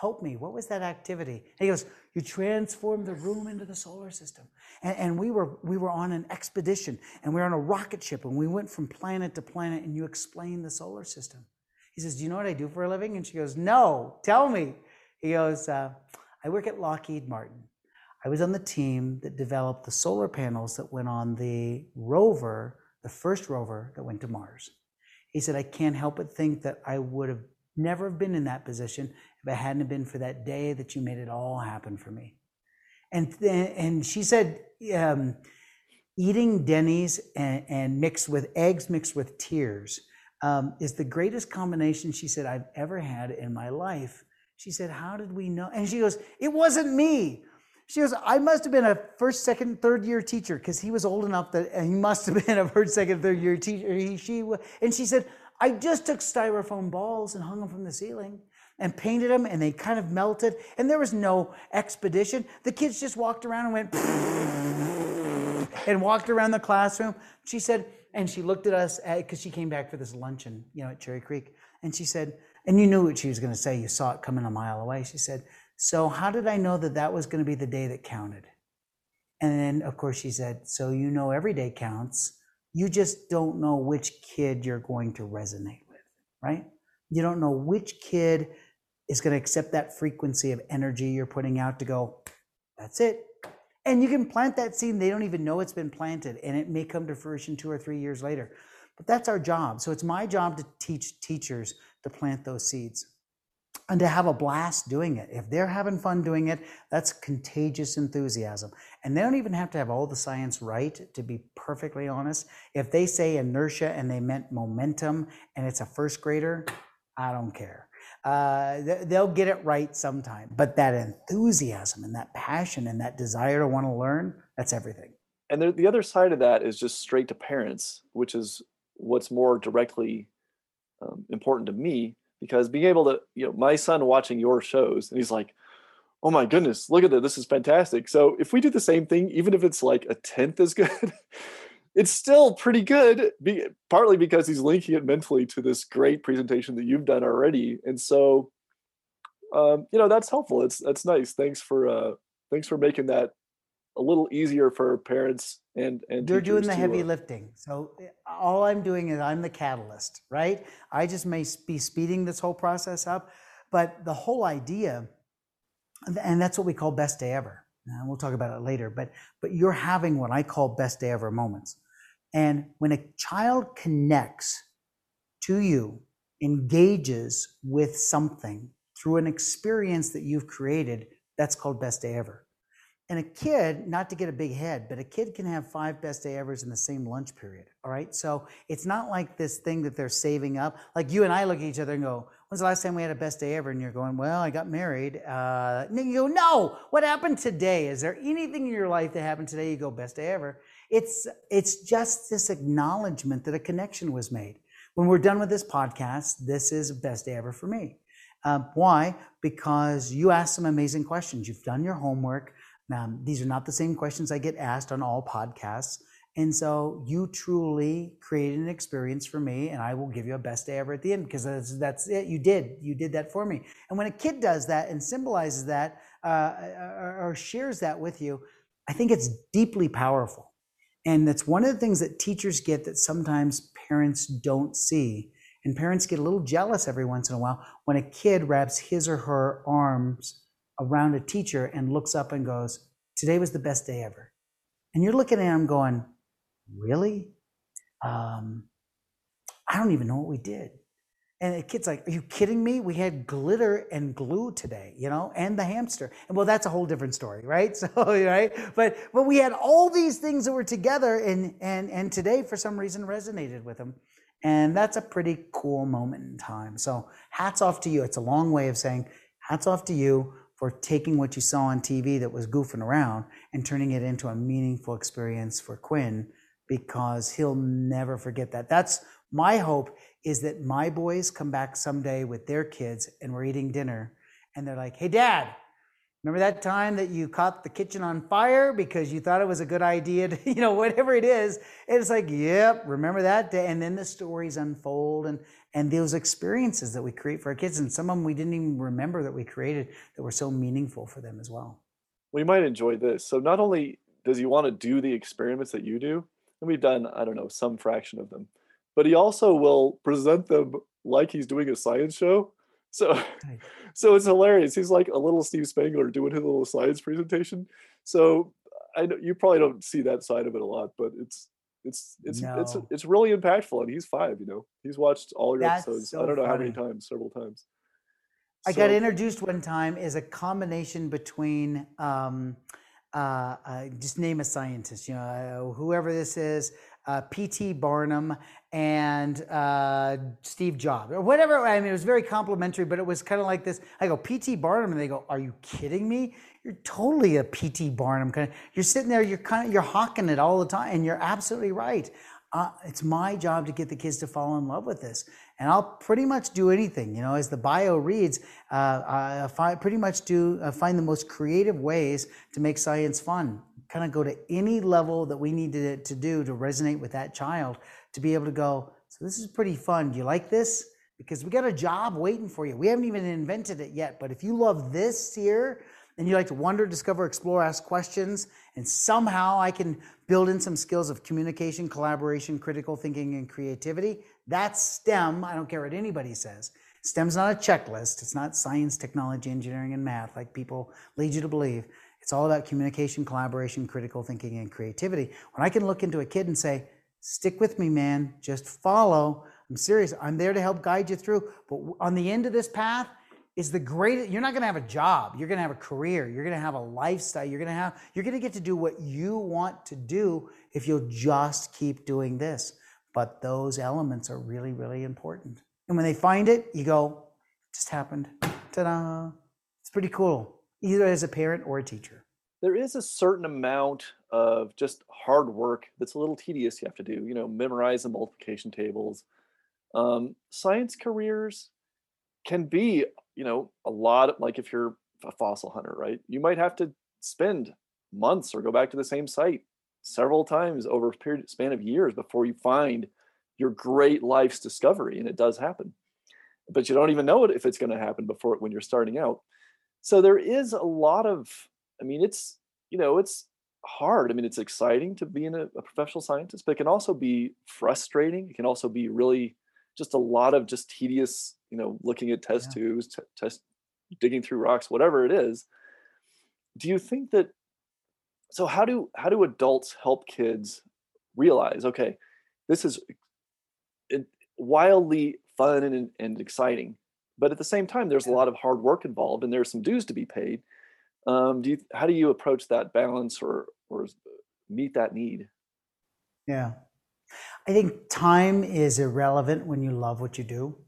Help me. What was that activity? And he goes, You transformed the room into the solar system. And, and we, were, we were on an expedition and we were on a rocket ship and we went from planet to planet and you explained the solar system. He says, Do you know what I do for a living? And she goes, No, tell me. He goes, uh, I work at Lockheed Martin. I was on the team that developed the solar panels that went on the rover, the first rover that went to Mars. He said, I can't help but think that I would have never been in that position if it hadn't been for that day that you made it all happen for me. And, and she said, um, eating Denny's and, and, mixed with eggs mixed with tears um, is the greatest combination, she said, I've ever had in my life. She said, How did we know? And she goes, It wasn't me. She goes, I must have been a first, second, third year teacher because he was old enough that he must have been a first, second, third year teacher. He, she, and she said, I just took styrofoam balls and hung them from the ceiling and painted them and they kind of melted and there was no expedition. The kids just walked around and went *laughs* and walked around the classroom. She said, and she looked at us eh, because she came back for this luncheon, you know, at Cherry Creek. And she said, and you knew what she was going to say. You saw it coming a mile away. She said, so, how did I know that that was going to be the day that counted? And then, of course, she said, So you know every day counts. You just don't know which kid you're going to resonate with, right? You don't know which kid is going to accept that frequency of energy you're putting out to go, That's it. And you can plant that seed, they don't even know it's been planted, and it may come to fruition two or three years later. But that's our job. So, it's my job to teach teachers to plant those seeds and to have a blast doing it. If they're having fun doing it, that's contagious enthusiasm. And they don't even have to have all the science right, to be perfectly honest. If they say inertia and they meant momentum and it's a first grader, I don't care. Uh, they'll get it right sometime. But that enthusiasm and that passion and that desire to want to learn, that's everything. And the other side of that is just straight to parents, which is what's more directly um, important to me because being able to, you know, my son watching your shows and he's like, oh my goodness, look at that. This is fantastic. So if we do the same thing, even if it's like a tenth as good, *laughs* it's still pretty good. Be, partly because he's linking it mentally to this great presentation that you've done already. And so, um, you know, that's helpful. It's, that's nice. Thanks for, uh, thanks for making that a little easier for parents and and they're doing the heavy uh, lifting so eh, all i'm doing is i'm the catalyst right i just may be speeding this whole process up but the whole idea and that's what we call best day ever and we'll talk about it later but but you're having what i call best day ever moments and when a child connects to you engages with something through an experience that you've created that's called best day ever and a kid, not to get a big head, but a kid can have five best day evers in the same lunch period. All right. So it's not like this thing that they're saving up. Like you and I look at each other and go, When's the last time we had a best day ever? And you're going, Well, I got married. Uh, and you go, No, what happened today? Is there anything in your life that happened today? You go, Best day ever. It's, it's just this acknowledgement that a connection was made. When we're done with this podcast, this is best day ever for me. Uh, why? Because you asked some amazing questions. You've done your homework. Um, these are not the same questions I get asked on all podcasts. And so you truly created an experience for me, and I will give you a best day ever at the end because that's, that's it. You did. You did that for me. And when a kid does that and symbolizes that uh, or, or shares that with you, I think it's deeply powerful. And that's one of the things that teachers get that sometimes parents don't see. And parents get a little jealous every once in a while when a kid wraps his or her arms around a teacher and looks up and goes, Today was the best day ever. And you're looking at him going, Really? Um, I don't even know what we did. And the kid's like, Are you kidding me? We had glitter and glue today, you know, and the hamster. And well, that's a whole different story, right? *laughs* So, right. But but we had all these things that were together and and and today for some reason resonated with him. And that's a pretty cool moment in time. So hats off to you. It's a long way of saying hats off to you for taking what you saw on TV that was goofing around and turning it into a meaningful experience for Quinn because he'll never forget that. That's my hope is that my boys come back someday with their kids and we're eating dinner and they're like, hey, dad, remember that time that you caught the kitchen on fire because you thought it was a good idea to, *laughs* you know, whatever it is. And it's like, yep, remember that day. And then the stories unfold and, and those experiences that we create for our kids. And some of them we didn't even remember that we created that were so meaningful for them as well. We might enjoy this. So not only does he want to do the experiments that you do, and we've done, I don't know, some fraction of them, but he also will present them like he's doing a science show. So, *laughs* so it's hilarious. He's like a little Steve Spangler doing his little science presentation. So I know you probably don't see that side of it a lot, but it's it's it's no. it's it's really impactful. And he's five. You know, he's watched all your That's episodes. So I don't know funny. how many times, several times. I so, got introduced one time as a combination between um, uh, uh, just name a scientist, you know, uh, whoever this is, uh, P.T. Barnum and uh, Steve Jobs or whatever. I mean, it was very complimentary, but it was kind of like this. I go P.T. Barnum, and they go, "Are you kidding me? You're totally a P.T. Barnum kind of. You're sitting there, you're kind of you're hawking it all the time, and you're absolutely right. Uh, it's my job to get the kids to fall in love with this, and I'll pretty much do anything. You know, as the bio reads, uh, I pretty much do uh, find the most creative ways to make science fun kind of go to any level that we need to, to do to resonate with that child to be able to go, so this is pretty fun. Do you like this? Because we got a job waiting for you. We haven't even invented it yet, but if you love this here and you like to wonder, discover, explore, ask questions, and somehow I can build in some skills of communication, collaboration, critical thinking, and creativity, that's STEM. I don't care what anybody says. STEM's not a checklist. It's not science, technology, engineering, and math like people lead you to believe. It's all about communication, collaboration, critical thinking, and creativity. When I can look into a kid and say, stick with me, man, just follow. I'm serious. I'm there to help guide you through. But on the end of this path is the greatest. You're not going to have a job. You're going to have a career. You're going to have a lifestyle. You're going to have, you're going to get to do what you want to do if you'll just keep doing this. But those elements are really, really important. And when they find it, you go, just happened. Ta da. It's pretty cool either as a parent or a teacher? There is a certain amount of just hard work that's a little tedious you have to do, you know, memorize the multiplication tables. Um, science careers can be, you know, a lot of, like if you're a fossil hunter, right? You might have to spend months or go back to the same site several times over a period span of years before you find your great life's discovery and it does happen but you don't even know it if it's going to happen before when you're starting out so there is a lot of i mean it's you know it's hard i mean it's exciting to be in a, a professional scientist but it can also be frustrating it can also be really just a lot of just tedious you know looking at test yeah. tubes t- test digging through rocks whatever it is do you think that so how do how do adults help kids realize okay this is wildly fun and, and exciting but at the same time there's a lot of hard work involved and there's some dues to be paid. Um, do you how do you approach that balance or or meet that need? Yeah. I think time is irrelevant when you love what you do.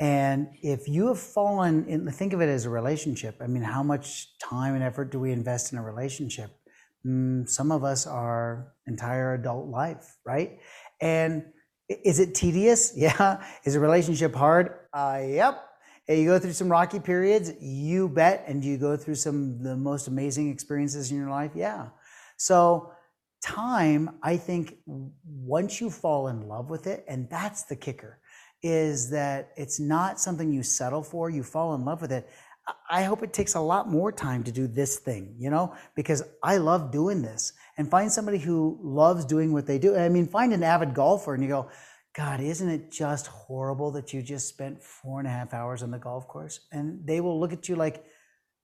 And if you have fallen in think of it as a relationship. I mean how much time and effort do we invest in a relationship? Mm, some of us are entire adult life right? And is it tedious? *laughs* Yeah. Is a relationship hard? Uh, yep. And you go through some rocky periods, you bet. And you go through some the most amazing experiences in your life? Yeah. So time, I think once you fall in love with it, and that's the kicker, is that it's not something you settle for, you fall in love with it. I hope it takes a lot more time to do this thing, you know, because I love doing this. And find somebody who loves doing what they do. I mean, find an avid golfer and you go, God, isn't it just horrible that you just spent four and a half hours on the golf course? And they will look at you like,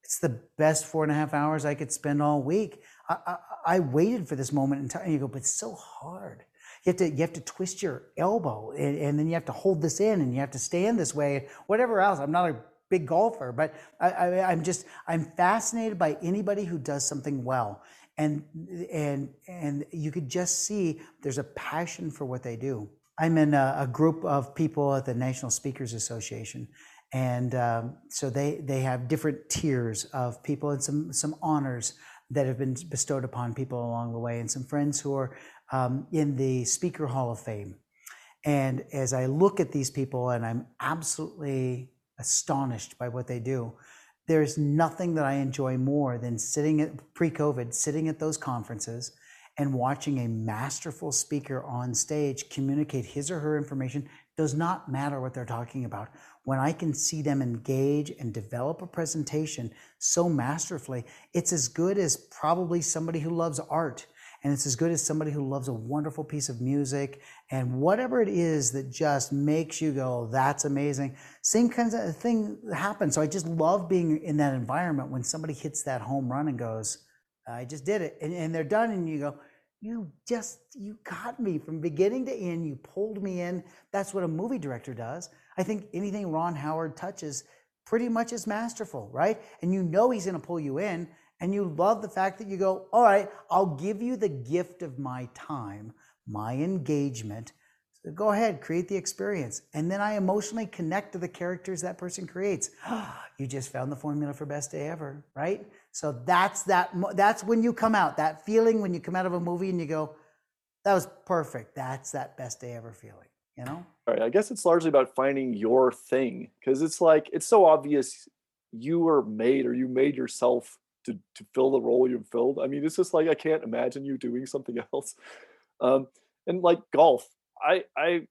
it's the best four and a half hours I could spend all week. I, I, I waited for this moment in time. And you go, but it's so hard. You have to you have to twist your elbow, and, and, then you have to hold this in, and you have to stand this way, whatever else. I'm not a big golfer, but I, I, I'm just I'm fascinated by anybody who does something well, and and and you could just see there's a passion for what they do. I'm in a, a group of people at the National Speakers Association, and um, so they they have different tiers of people and some some honors that have been bestowed upon people along the way, and some friends who are um, in the Speaker Hall of Fame. And as I look at these people, and I'm absolutely astonished by what they do, there's nothing that I enjoy more than sitting at pre-COVID, sitting at those conferences and watching a masterful speaker on stage communicate his or her information does not matter what they're talking about when I can see them engage and develop a presentation so masterfully, it's as good as probably somebody who loves art. And it's as good as somebody who loves a wonderful piece of music and whatever it is that just makes you go, that's amazing. Same kinds of thing happens. So I just love being in that environment when somebody hits that home run and goes, I just did it. And, and they're done. And you go, you just, you got me from beginning to end. You pulled me in. That's what a movie director does. I think anything Ron Howard touches pretty much is masterful, right? And you know he's going to pull you in, and you love the fact that you go, all right, I'll give you the gift of my time, my engagement. So go ahead, create the experience. And then I emotionally connect to the characters that person creates. *gasps* you just found the formula for best day ever, right? So that's that that's when you come out, that feeling when you come out of a movie and you go, that was perfect. That's that best day ever feeling you know? Right i guess it's largely about finding your thing because it's like it's so obvious you were made or you made yourself to to fill the role you've filled. I mean it's just like i can't imagine you doing something *laughs* else. Um and like golf i i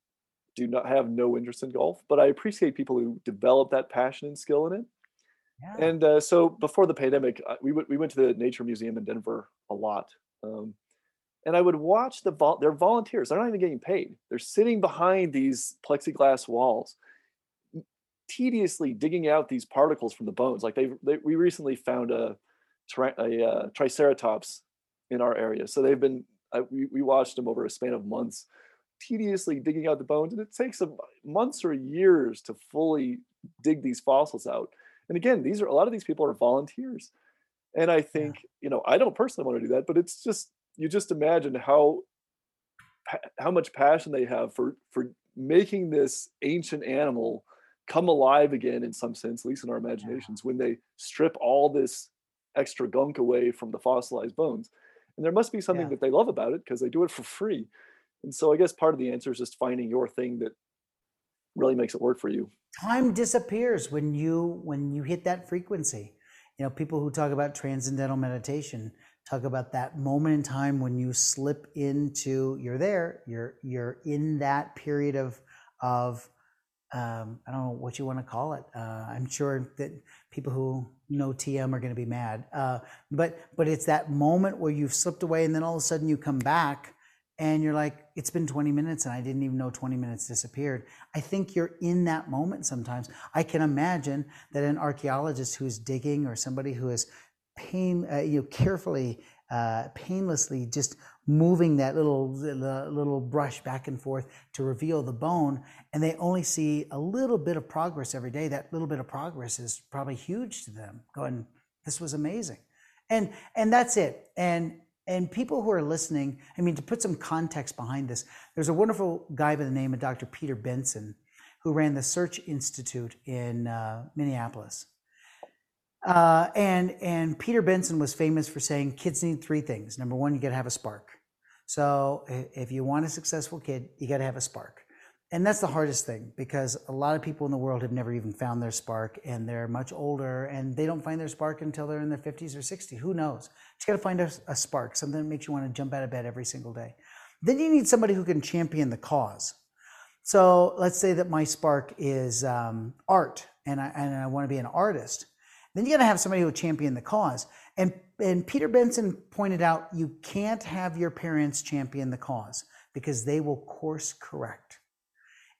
do not have no interest in golf but i appreciate people who develop that passion and skill in it yeah. and uh, so before the pandemic we, w- we went to the nature museum in denver a lot um, and I would watch the vol- they're volunteers. They're not even getting paid. They're sitting behind these plexiglass walls, tediously digging out these particles from the bones. Like they, we recently found a, tri- a uh, triceratops in our area, so they've been uh, we we watched them over a span of months, tediously digging out the bones, and it takes months or years to fully dig these fossils out. And again, these are a lot of these people are volunteers. And I think, yeah. you know, I don't personally want to do that, but it's just you just imagine how how much passion they have for for making this ancient animal come alive again in some sense, at least in our imaginations, yeah. when they strip all this extra gunk away from the fossilized bones. And there must be something yeah. that they love about it because they do it for free. And so I guess part of the answer is just finding your thing that really makes it work for you. Time disappears when you when you hit that frequency. You know, people who talk about transcendental meditation, talk about that moment in time when you slip into you're there you're you're in that period of of um, I don't know what you want to call it. Uh, I'm sure that people who know TM are going to be mad. Uh, but but it's that moment where you've slipped away, and then all of a sudden you come back, and you're like, it's been 20 minutes, and I didn't even know 20 minutes disappeared. I think you're in that moment sometimes. I can imagine that an archaeologist who's digging, or somebody who is pain, uh, you know, carefully, uh, painlessly, just moving that little little brush back and forth to reveal the bone, and they only see a little bit of progress every day. That little bit of progress is probably huge to them. Going, this was amazing, and and that's it. And and people who are listening, I mean, to put some context behind this, there's a wonderful guy by the name of Dr. Peter Benson, who ran the Search Institute in uh, Minneapolis. Uh, and and Peter Benson was famous for saying kids need three things. Number one, you got to have a spark. So if you want a successful kid, you got to have a spark. And that's the hardest thing because a lot of people in the world have never even found their spark and they're much older and they don't find their spark until they're in their 50s or 60s. Who knows? You got to find a, a spark, something that makes you want to jump out of bed every single day. Then you need somebody who can champion the cause. So let's say that my spark is um, art and I, and I want to be an artist. Then you got to have somebody who will champion the cause. And, and Peter Benson pointed out you can't have your parents champion the cause because they will course correct.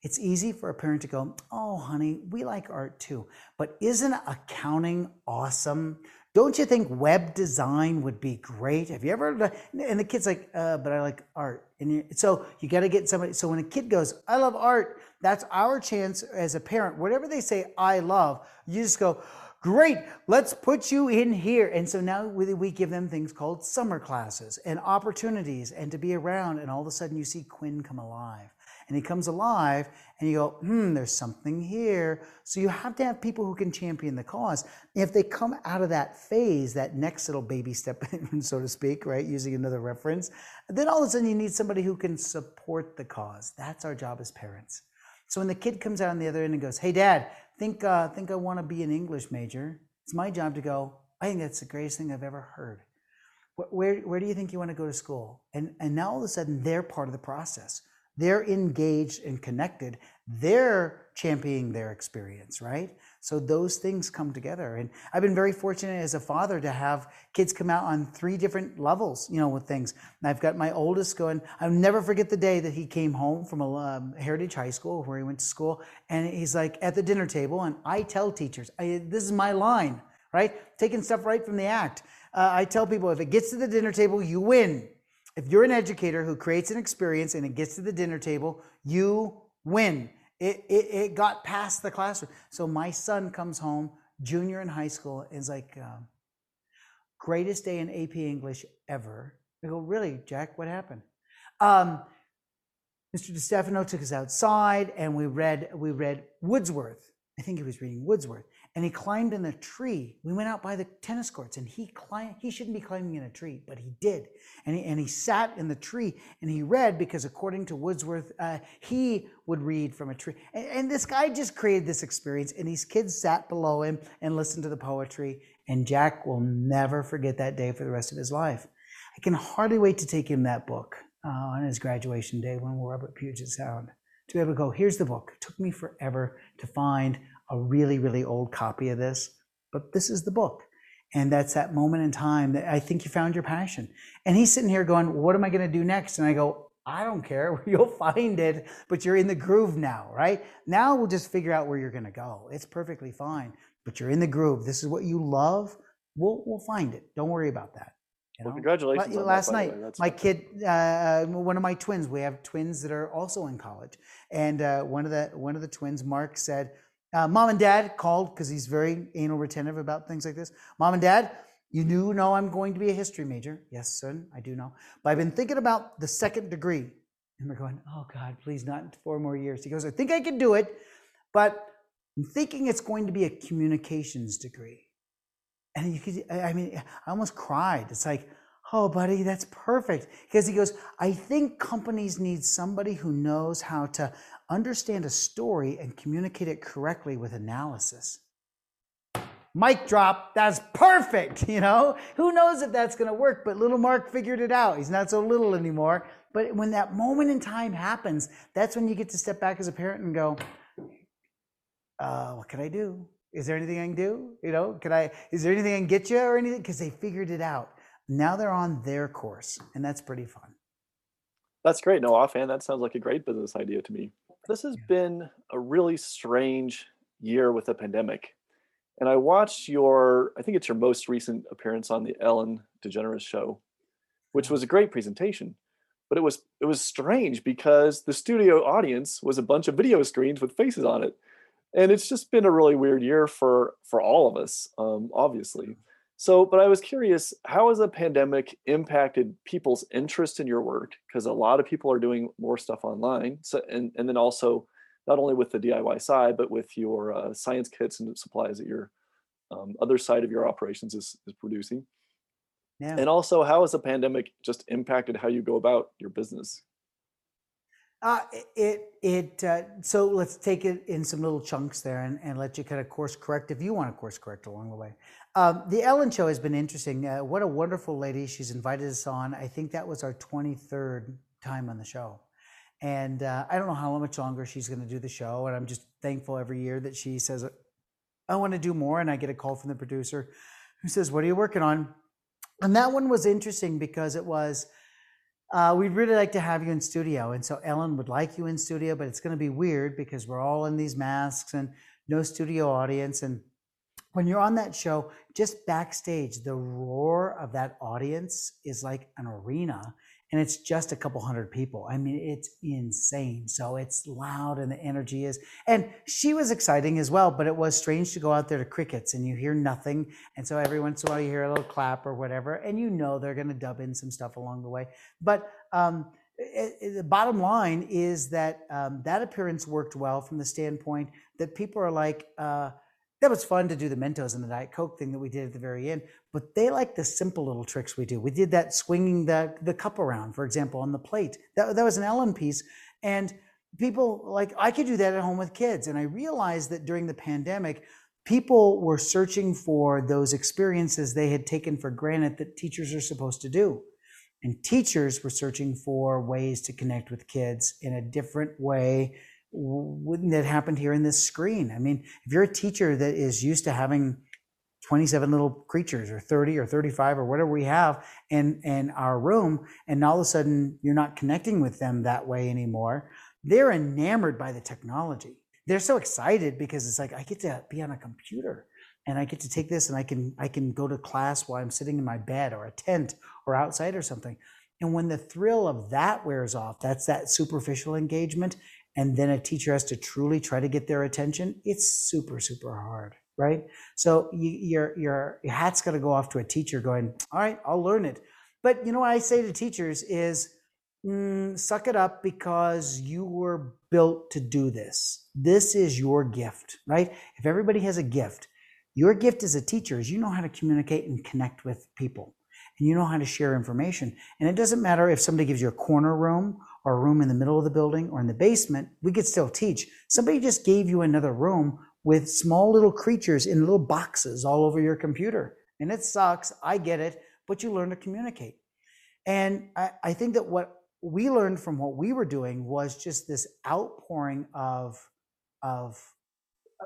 It's easy for a parent to go, Oh, honey, we like art too. But isn't accounting awesome? Don't you think web design would be great? Have you ever? And the kid's like, uh, but I like art. And so you got to get somebody. So when a kid goes, I love art, that's our chance as a parent. Whatever they say, I love, you just go, great, let's put you in here. And so now we give them things called summer classes and opportunities and to be around. And all of a sudden you see Quinn come alive and he comes alive and you go, hmm, there's something here. So you have to have people who can champion the cause. If they come out of that phase, that next little baby step, *laughs* so to speak, right, using another reference, then all of a sudden you need somebody who can support the cause. That's our job as parents. So when the kid comes out on the other end and goes, hey, dad, think, uh, think I want to be an English major, it's my job to go, I think that's the greatest thing I've ever heard. Where, where do you think you want to go to school? And, and now all of a sudden they're part of the process. They're engaged and connected. They're championing their experience, right? So those things come together. And I've been very fortunate as a father to have kids come out on three different levels, you know, with things. And I've got my oldest going, I'll never forget the day that he came home from a um, Heritage High School where he went to school. And he's like at the dinner table. And I tell teachers, I, this is my line, right? Taking stuff right from the act. Uh, I tell people if it gets to the dinner table, you win. If you're an educator who creates an experience and it gets to the dinner table, you win. It, it, it got past the classroom. So my son comes home, junior in high school, and is like, um, greatest day in AP English ever. I go, really, Jack, what happened? Um, Mr. DeStefano took us outside and we read, we read Wordsworth. I think he was reading Wordsworth and he climbed in a tree. We went out by the tennis courts and he climbed, he shouldn't be climbing in a tree, but he did. And he, and he sat in the tree and he read because according to Wordsworth, uh, he would read from a tree. And, and this guy just created this experience and these kids sat below him and listened to the poetry. And Jack will never forget that day for the rest of his life. I can hardly wait to take him that book uh, on his graduation day when we're up at Puget Sound to be able to go, here's the book. It took me forever to find a really, really old copy of this, but this is the book. And that's that moment in time that I think you found your passion. And he's sitting here going, What am I going to do next? And I go, I don't care. *laughs* You'll find it, but you're in the groove now, right? Now we'll just figure out where you're going to go. It's perfectly fine, but you're in the groove. This is what you love. We'll, we'll find it. Don't worry about that. You know? Well, congratulations. last that, night, my kid, uh, one of my twins, we have twins that are also in college. And uh, one of the one of the twins, Mark, said, uh, mom and dad called because he's very anal retentive about things like this. Mom and dad, you do know I'm going to be a history major. Yes, son, I do know. But I've been thinking about the second degree. And we're going, oh God, please not four more years. He goes, I think I can do it, but I'm thinking it's going to be a communications degree. And you could, I mean, I almost cried. It's like, oh, buddy, that's perfect. Because he goes, I think companies need somebody who knows how to understand a story and communicate it correctly with analysis. Mic drop, that's perfect, *laughs* you know? Who knows if that's gonna work, but little Mark figured it out. He's not so little anymore. But when that moment in time happens, that's when you get to step back as a parent and go, uh, what can I do? Is there anything I can do? You know, can I, is there anything I can get you or anything? Because they figured it out. Now they're on their course, and that's pretty fun. That's great. No, offhand, that sounds like a great business idea to me. This has been a really strange year with the pandemic. And I watched your, I think it's your most recent appearance on the Ellen DeGeneres show, which was a great presentation. But it was it was strange because the studio audience was a bunch of video screens with faces on it. And it's just been a really weird year for for all of us, um, obviously. So, but I was curious, how has the pandemic impacted people's interest in your work? Because a lot of people are doing more stuff online. So, and, and then also not only with the DIY side, but with your uh, science kits and supplies that your um, other side of your operations is, is producing. Yeah. And also, how has the pandemic just impacted how you go about your business? Uh, it it uh, so let's take it in some little chunks there and, and let you kind of course correct if you want to course correct along the way. Um, the Ellen Show has been interesting. Uh, what a wonderful lady she's invited us on. I think that was our 23rd time on the show, and uh, I don't know how much longer she's going to do the show. And I'm just thankful every year that she says, "I want to do more," and I get a call from the producer who says, "What are you working on?" And that one was interesting because it was uh, we'd really like to have you in studio. And so Ellen would like you in studio, but it's going to be weird because we're all in these masks and no studio audience. And when you're on that show, just backstage, the roar of that audience is like an arena and it's just a couple hundred people. I mean, it's insane. So it's loud and the energy is. And she was exciting as well, but it was strange to go out there to crickets and you hear nothing. And so every once in a while you hear a little clap or whatever, and you know they're going to dub in some stuff along the way. But um, it, it, the bottom line is that um, that appearance worked well from the standpoint that people are like, uh, that was fun to do the Mentos and the Diet Coke thing that we did at the very end, but they like the simple little tricks we do. We did that swinging the, the cup around, for example, on the plate. That, that was an Ellen piece. And people like, I could do that at home with kids. And I realized that during the pandemic, people were searching for those experiences they had taken for granted that teachers are supposed to do. And teachers were searching for ways to connect with kids in a different way wouldn't that happen here in this screen? I mean, if you're a teacher that is used to having 27 little creatures or 30 or 35 or whatever we have in, in our room, and all of a sudden you're not connecting with them that way anymore, they're enamored by the technology. They're so excited because it's like, I get to be on a computer and I get to take this and I can I can go to class while I'm sitting in my bed or a tent or outside or something. And when the thrill of that wears off, that's that superficial engagement and then a teacher has to truly try to get their attention, it's super, super hard, right? So you, your, your, hat's got to go off to a teacher going, all right, I'll learn it. But you know what I say to teachers is, mm, suck it up because you were built to do this. This is your gift, right? If everybody has a gift, your gift as a teacher is you know how to communicate and connect with people and you know how to share information. And it doesn't matter if somebody gives you a corner room or a room in the middle of the building or in the basement, we could still teach. Somebody just gave you another room with small little creatures in little boxes all over your computer. And it sucks. I get it, but you learn to communicate. And I, I think that what we learned from what we were doing was just this outpouring of, of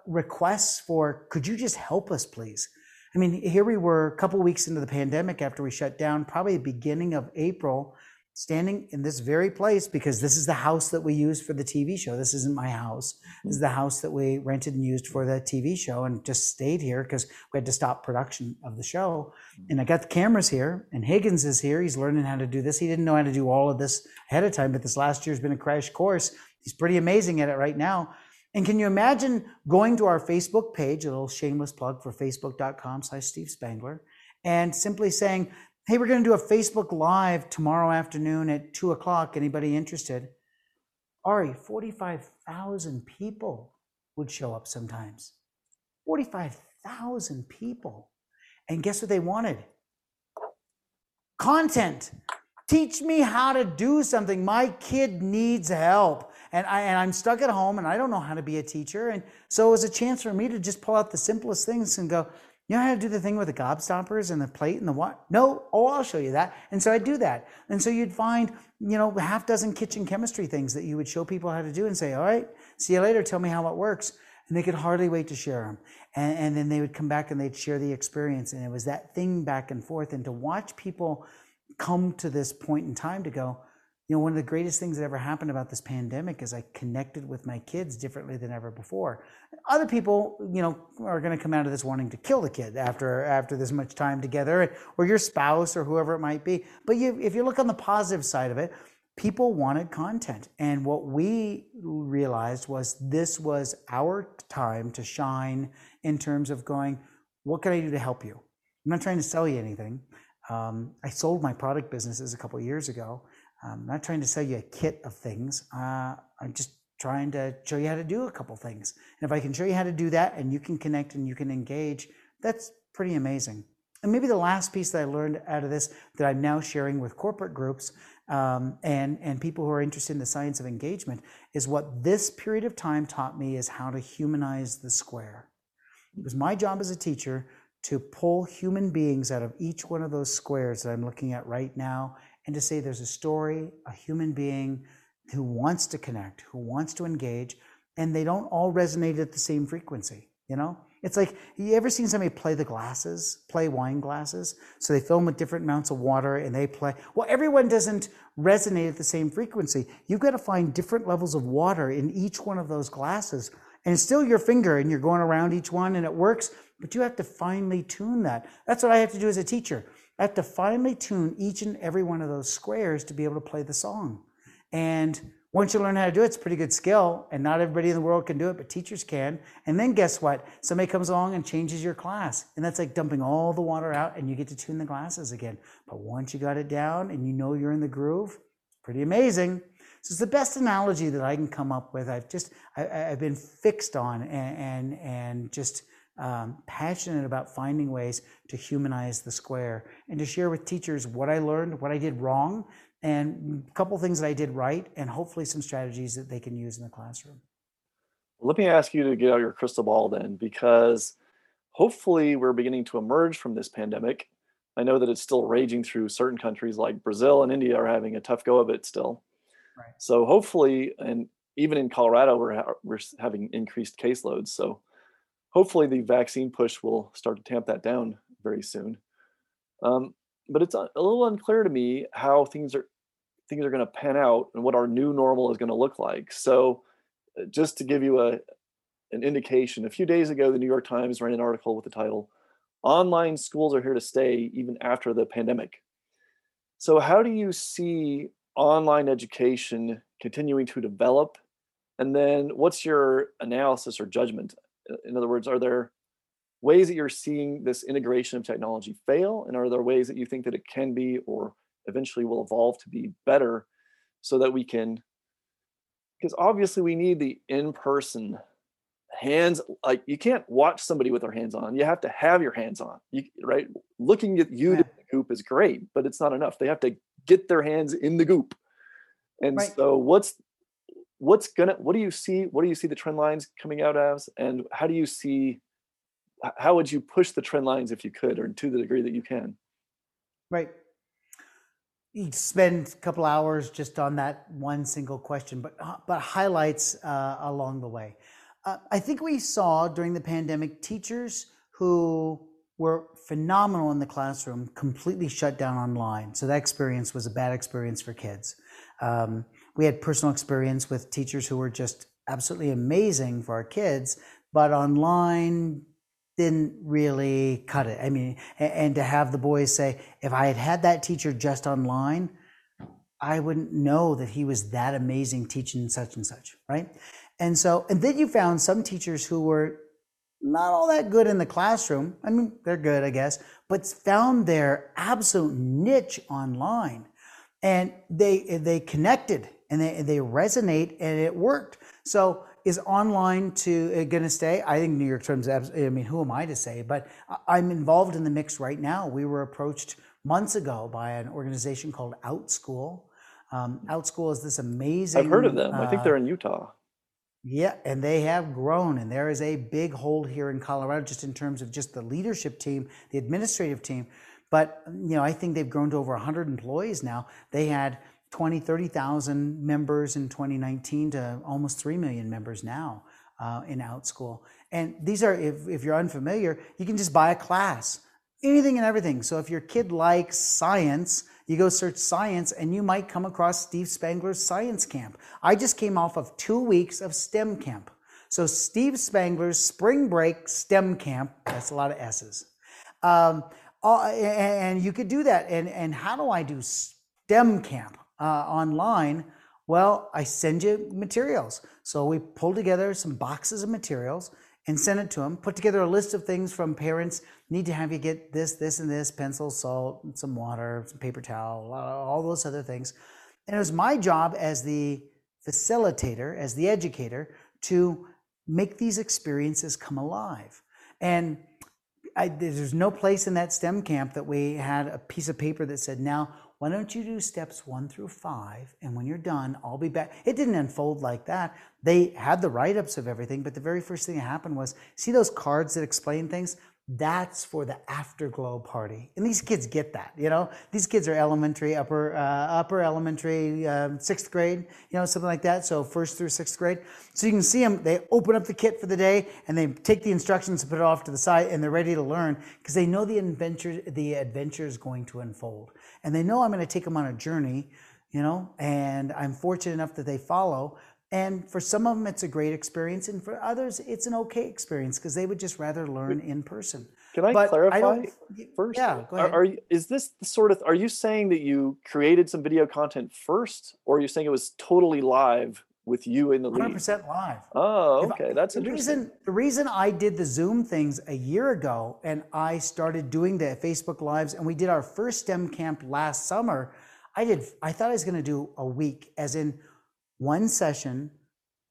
requests for, could you just help us, please? I mean, here we were a couple weeks into the pandemic after we shut down, probably the beginning of April, standing in this very place because this is the house that we used for the TV show. This isn't my house. This is the house that we rented and used for the TV show and just stayed here because we had to stop production of the show. And I got the cameras here and Higgins is here. He's learning how to do this. He didn't know how to do all of this ahead of time, but this last year's been a crash course. He's pretty amazing at it right now. And can you imagine going to our Facebook page, a little shameless plug for facebook.com slash Steve Spangler, and simply saying, hey, we're going to do a Facebook Live tomorrow afternoon at two o'clock. Anybody interested? Ari, 45,000 people would show up sometimes. 45,000 people. And guess what they wanted? Content. Teach me how to do something. My kid needs help. And, I, and I'm stuck at home and I don't know how to be a teacher. And so it was a chance for me to just pull out the simplest things and go, you know how to do the thing with the gobstoppers and the plate and the what? No. Oh, I'll show you that. And so I'd do that. And so you'd find, you know, half dozen kitchen chemistry things that you would show people how to do and say, all right, see you later. Tell me how it works. And they could hardly wait to share them. And, and then they would come back and they'd share the experience. And it was that thing back and forth. And to watch people come to this point in time to go, you know, one of the greatest things that ever happened about this pandemic is I connected with my kids differently than ever before. Other people, you know, are going to come out of this wanting to kill the kid after after this much time together, or your spouse or whoever it might be. But you, if you look on the positive side of it, people wanted content, and what we realized was this was our time to shine in terms of going, what can I do to help you? I'm not trying to sell you anything. Um, I sold my product businesses a couple years ago I'm not trying to sell you a kit of things. Uh, I'm just trying to show you how to do a couple things. And if I can show you how to do that and you can connect and you can engage, that's pretty amazing. And maybe the last piece that I learned out of this that I'm now sharing with corporate groups um, and, and people who are interested in the science of engagement is what this period of time taught me is how to humanize the square. It was my job as a teacher to pull human beings out of each one of those squares that I'm looking at right now and to say there's a story, a human being who wants to connect, who wants to engage, and they don't all resonate at the same frequency. You know, It's like you ever seen somebody play the glasses, play wine glasses? So they fill them with different amounts of water and they play. Well, everyone doesn't resonate at the same frequency. You've got to find different levels of water in each one of those glasses. And it's still your finger and you're going around each one and it works, but you have to finely tune that. That's what I have to do as a teacher. I have to finely tune each and every one of those squares to be able to play the song. And once you learn how to do it, it's a pretty good skill, and not everybody in the world can do it, but teachers can. And then guess what? Somebody comes along and changes your class, and that's like dumping all the water out, and you get to tune the glasses again. But once you got it down and you know you're in the groove, pretty amazing. So it's the best analogy that I can come up with. I've just I, have been fixed on and and, and just um, passionate about finding ways to humanize the square and to share with teachers what I learned, what I did wrong, and a couple things that I did right, and hopefully some strategies that they can use in the classroom. Let me ask you to get out your crystal ball then, because hopefully we're beginning to emerge from this pandemic. I know that it's still raging through certain countries like Brazil and India are having a tough go of it still. Right. So hopefully, and even in Colorado, we're ha- we're having increased caseloads. So hopefully, the vaccine push will start to tamp that down very soon. Um, but it's a, a little unclear to me how things are things are going to pan out and what our new normal is going to look like. So, uh, just to give you a an indication, a few days ago, the New York Times ran an article with the title "Online Schools Are Here to Stay Even After the Pandemic." So, how do you see online education continuing to develop? And then, what's your analysis or judgment? In other words, are there ways that you're seeing this integration of technology fail? And are there ways that you think that it can be or eventually will evolve to be better so that we can? Because obviously, we need the in person hands like you can't watch somebody with their hands on you have to have your hands on you right looking at you yeah. the goop is great but it's not enough they have to get their hands in the goop and right. so what's what's gonna what do you see what do you see the trend lines coming out as and how do you see how would you push the trend lines if you could, or to the degree that you can? Right. You spend a couple hours just on that one single question, but uh, but highlights uh, along the way. Uh, I think we saw during the pandemic teachers who were phenomenal in the classroom completely shut down online. So that experience was a bad experience for kids. Um, we had personal experience with teachers who were just absolutely amazing for our kids, but online didn't really cut it. I mean, and, to have the boys say, if I had had that teacher just online, I wouldn't know that he was that amazing teaching such and such, right? And so, and then you found some teachers who were not all that good in the classroom. I mean, they're good, I guess, but found their absolute niche online, and they they connected and they they resonate, and it worked. So is online to uh, going to stay? I think New York Times. I mean, who am I to say? But I'm involved in the mix right now. We were approached months ago by an organization called Outschool. Um, Outschool is this amazing. I've heard of them. Uh, I think they're in uh, Utah. Yeah, and they have grown, and there is a big hold here in Colorado, just in terms of just the leadership team, the administrative team. But you know, I think they've grown to over 100 employees now. They had 20, 30,000 members in 2019 to almost 3 million members now uh, in OutSchool. And these are, if, if you're unfamiliar, you can just buy a class, anything and everything. So if your kid likes science, you go search science and you might come across Steve Spangler's science camp. I just came off of two weeks of STEM camp. So Steve Spangler's spring break STEM camp, that's a lot of S's. Um, and you could do that. And, and how do I do STEM camp? Uh, online, well, I send you materials. So we pull together some boxes of materials and send it to them. Put together a list of things from parents. Need to have you get this, this, and this: pencil, salt, some water, some paper towel, all those other things. And it was my job as the facilitator, as the educator, to make these experiences come alive. And I, there's no place in that STEM camp that we had a piece of paper that said, "Now why don't you do steps one through five? And when you're done, I'll be back. It didn't unfold like that. They had the write ups of everything, but the very first thing that happened was see those cards that explain things? That's for the afterglow party. And these kids get that you know? These kids are elementary upper uh, upper elementary uh, sixth grade you know something like that. So first through sixth grade. So you can see them they open up the kit for the day and they take the instructions and put it off to the side and they're ready to learn because they know the adventure the adventure is going to unfold. And they know i'm going to take them on a journey you know? And i'm fortunate enough that they follow and for some of them, it's a great experience, and for others, it's an okay experience because they would just rather learn in person. Can I But clarify don't- first? Yeah, go Are, ahead. are you, is this the sort of? Are you saying that you created some video content first, or are you saying it was totally live with you in the lead? 100% live. Oh, okay, that's the interesting. reason the reason I did the Zoom things a year ago and I started doing the Facebook lives and we did our first STEM camp last summer. I did I thought I was going to do a week as in one session,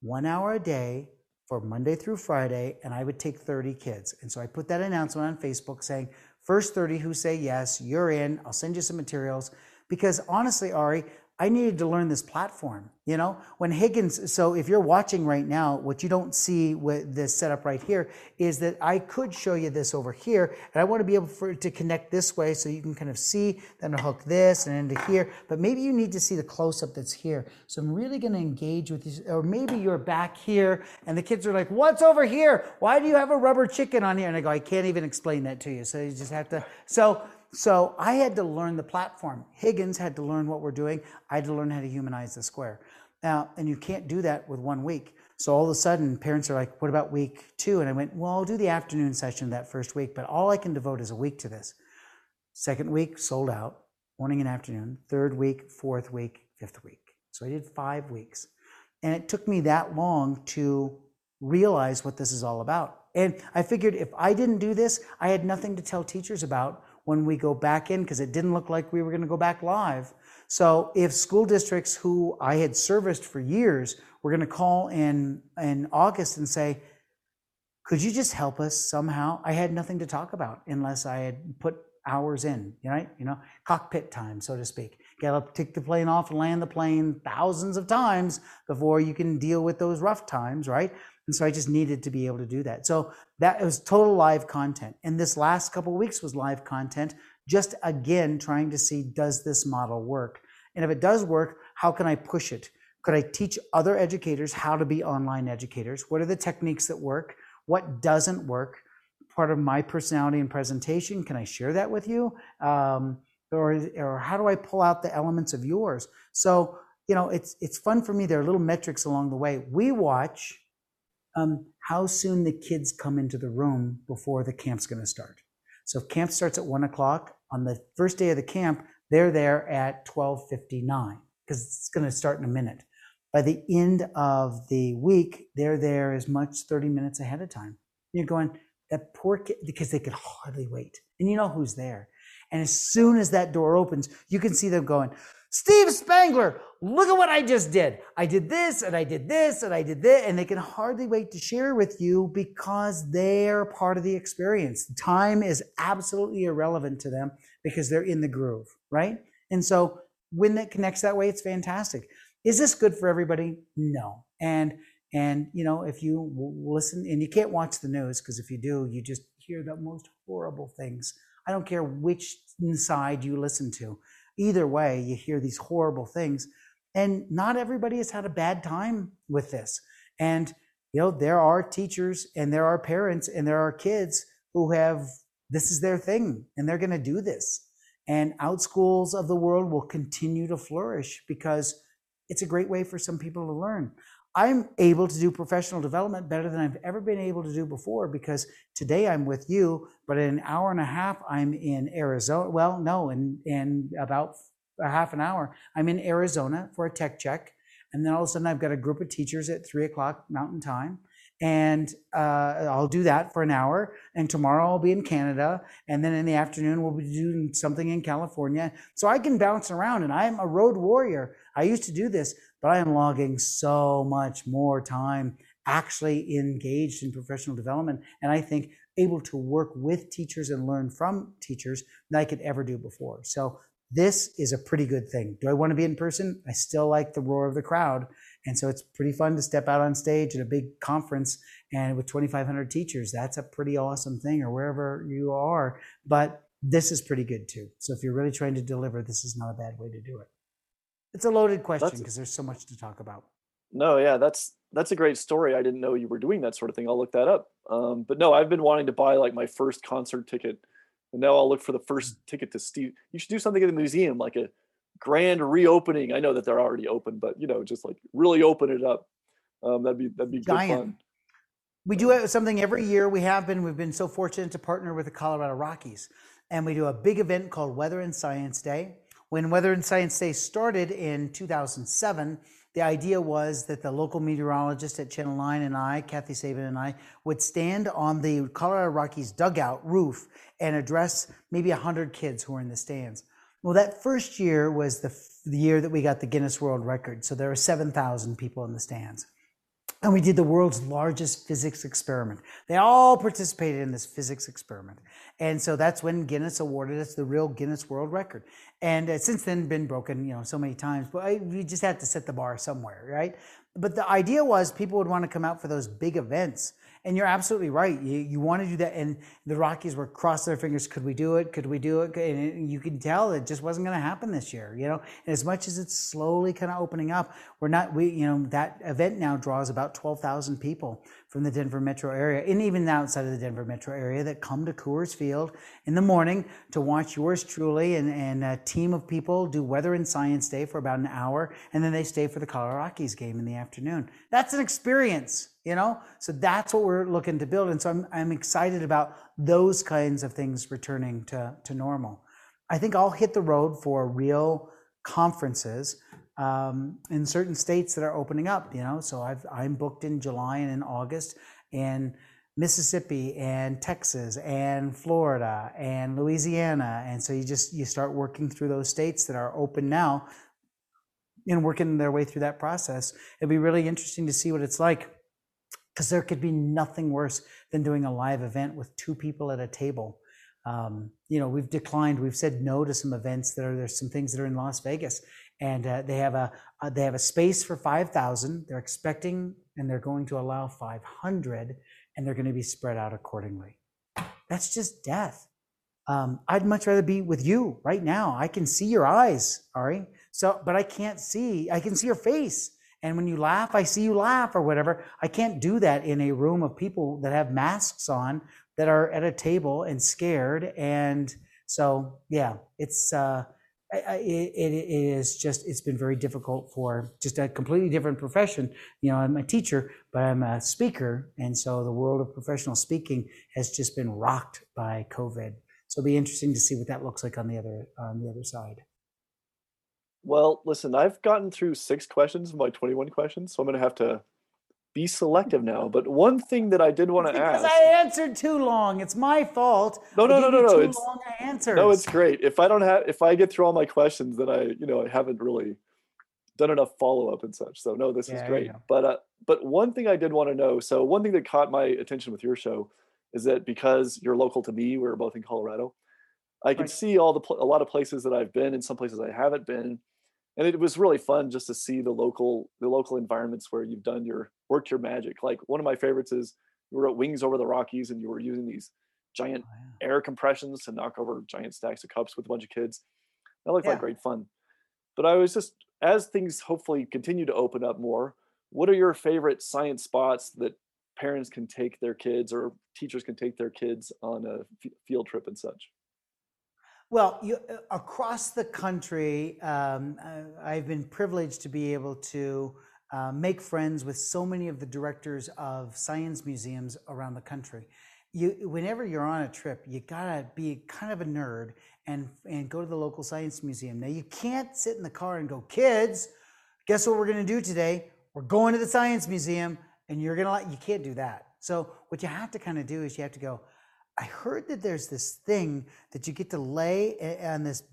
1 hour a day for Monday through Friday and I would take 30 kids. And so I put that announcement on Facebook saying first 30 who say yes, you're in. I'll send you some materials because honestly Ari, I needed to learn this platform. You know, when Higgins, so if you're watching right now, what you don't see with this setup right here is that I could show you this over here, and I want to be able for to connect this way so you can kind of see, then hook this and into here. But maybe you need to see the close up that's here. So I'm really going to engage with you, or maybe you're back here, and the kids are like, "What's over here? Why do you have a rubber chicken on here?" And I go, "I can't even explain that to you." So you just have to. So so I had to learn the platform. Higgins had to learn what we're doing. I had to learn how to humanize the square. Now, and you can't do that with one week. So all of a sudden, parents are like, what about week two? And I went, well, I'll do the afternoon session that first week, but all I can devote is a week to this. Second week, sold out, morning and afternoon. Third week, fourth week, fifth week. So I did five weeks. And it took me that long to realize what this is all about. And I figured if I didn't do this, I had nothing to tell teachers about when we go back in because it didn't look like we were going to go back live. So if school districts who I had serviced for years were going to call in in August and say, "Could you just help us somehow?" I had nothing to talk about unless I had put hours in, right? You know, cockpit time, so to speak. Got to take the plane off and land the plane thousands of times before you can deal with those rough times, right? And so I just needed to be able to do that. So that was total live content. And this last couple of weeks was live content, just again trying to see does this model work? And if it does work, how can I push it? Could I teach other educators how to be online educators? What are the techniques that work? What doesn't work? Part of my personality and presentation, can I share that with you? Um, or, or how do I pull out the elements of yours? So, you know, it's it's fun for me. There are little metrics along the way. We watch um, how soon the kids come into the room before the camp's going to start. So if camp starts at one o'clock on the first day of the camp, they're there at twelve fifty nine because it's going to start in a minute. By the end of the week, they're there as much thirty minutes ahead of time. You're going that poor kid because they could hardly wait, and you know who's there. And as soon as that door opens, you can see them going, Steve Spangler, look at what I just did. I did this and I did this and I did this. And they can hardly wait to share with you because they're part of the experience. Time is absolutely irrelevant to them because they're in the groove, right? And so when it connects that way, it's fantastic. Is this good for everybody? No. And and you know, if you listen and you can't watch the news because if you do, you just hear the most horrible things. I don't care which side you listen to either way, you hear these horrible things. And not everybody has had a bad time with this. And, you know, there are teachers and there are parents and there are kids who have this is their thing and they're going to do this. And out schools of the world will continue to flourish because it's a great way for some people to learn. I'm able to do professional development better than I've ever been able to do before because today I'm with you, but in an hour and a half, I'm in Arizona. Well, no, in, in about a half an hour, I'm in Arizona for a tech check. And then all of a sudden, I've got a group of teachers at three o'clock Mountain Time. And uh, I'll do that for an hour. And tomorrow I'll be in Canada. And then in the afternoon, we'll be doing something in California. So I can bounce around and I'm a road warrior. I used to do this, but I am logging so much more time actually engaged in professional development. And I think able to work with teachers and learn from teachers than I could ever do before. So this is a pretty good thing. Do I want to be in person? I still like the roar of the crowd. And so it's pretty fun to step out on stage at a big conference and with 2,500 teachers. That's a pretty awesome thing, or wherever you are. But this is pretty good too. So if you're really trying to deliver, this is not a bad way to do it. It's a loaded question because there's so much to talk about. No, yeah, that's that's a great story. I didn't know you were doing that sort of thing. I'll look that up. Um, but no, I've been wanting to buy like my first concert ticket, and now I'll look for the first mm. ticket to Steve. You should do something at the museum, like a grand reopening. I know that they're already open, but you know, just like really open it up. Um, that'd be that'd be Giant. good fun. We do something every year. We have been. We've been so fortunate to partner with the Colorado Rockies, and we do a big event called Weather and Science Day. When Weather and Science Day started in 2007 the idea was that the local meteorologist at Channel 9 and I, Kathy Sabin and I, would stand on the Colorado Rockies dugout roof and address maybe 100 kids who were in the stands. Well, that first year was the, the year that we got the Guinness World Record. So there were 7,000 people in the stands. And we did the world's largest physics experiment. They all participated in this physics experiment. And so that's when Guinness awarded us the real Guinness World Record. And uh, since then been broken, you know, so many times, but I, we just had to set the bar somewhere, right? But the idea was people would want to come out for those big events and you're absolutely right. You, you want to do that. And the Rockies were crossing their fingers. Could we do it? Could we do it? And you can tell it just wasn't going to happen this year, you know, and as much as it's slowly kind of opening up, we're not, we, you know, that event now draws about 12,000 people from the Denver metro area and even outside of the Denver metro area that come to Coors Field in the morning to watch yours truly and, and a team of people do weather and science day for about an hour. And then they stay for the Colorado Rockies game in the afternoon. That's an experience you know so that's what we're looking to build and so i'm, I'm excited about those kinds of things returning to, to normal i think i'll hit the road for real conferences um, in certain states that are opening up you know? So I've, i'm booked in july and in august and mississippi and texas and florida and louisiana. And so you just you start working through those states that are open now and working their way through that process. It'd be really interesting to see what it's like because there could be nothing worse than doing a live event with two people at a table. Um, you know, we've declined, we've said no to some events that are there's some things that are in Las Vegas, and uh, they have a uh, they have a space for five thousand. They're expecting and they're going to allow five hundred, and they're going to be spread out accordingly. That's just death. Um, I'd much rather be with you right now. I can see your eyes, Ari. So, but I can't see. I can see your face. And when you laugh, I see you laugh or whatever. I can't do that in a room of people that have masks on that are at a table and scared. And so, yeah, it's, uh, it, it is just it's been very difficult for just a completely different profession. You know i'm a teacher but i'm a speaker and so the world of professional speaking has just been rocked by covid. So it'll be interesting to see what that looks like on the other on the other side. Well, listen, I've gotten through six questions of my 21 questions, so I'm going to have to be selective now. But one thing that I did want to ask. Because I answered too long. It's my fault. No, no, no, no, no. It's, long answers. No, it's great. If I don't have, if I get through all my questions, then I, you know, I haven't really done enough follow up and such. So no, this yeah, is great. But uh, but one thing I did want to know. So one thing that caught my attention with your show is that because you're local to me, we're both in Colorado. I can right. see all the a lot of places that I've been and some places I haven't been and it was really fun just to see the local the local environments where you've done your worked your magic. Like one of my favorites is you were at Wings Over the Rockies and you were using these giant oh, yeah. air compressions to knock over giant stacks of cups with a bunch of kids. That looked yeah. like great fun. But I was just as things hopefully continue to open up more, what are your favorite science spots that parents can take their kids or teachers can take their kids on a f- field trip and such? Well, you, uh, across the country, um, uh, I've been privileged to be able to uh, make friends with so many of the directors of science museums around the country. You, whenever you're on a trip, you gotta be kind of a nerd and and go to the local science museum. Now you can't sit in the car and go, kids, guess what we're gonna do today? We're going to the science museum, and you're gonna. You can't do that. So what you have to kind of do is you have to go I heard that there's this thing that you get to lay on this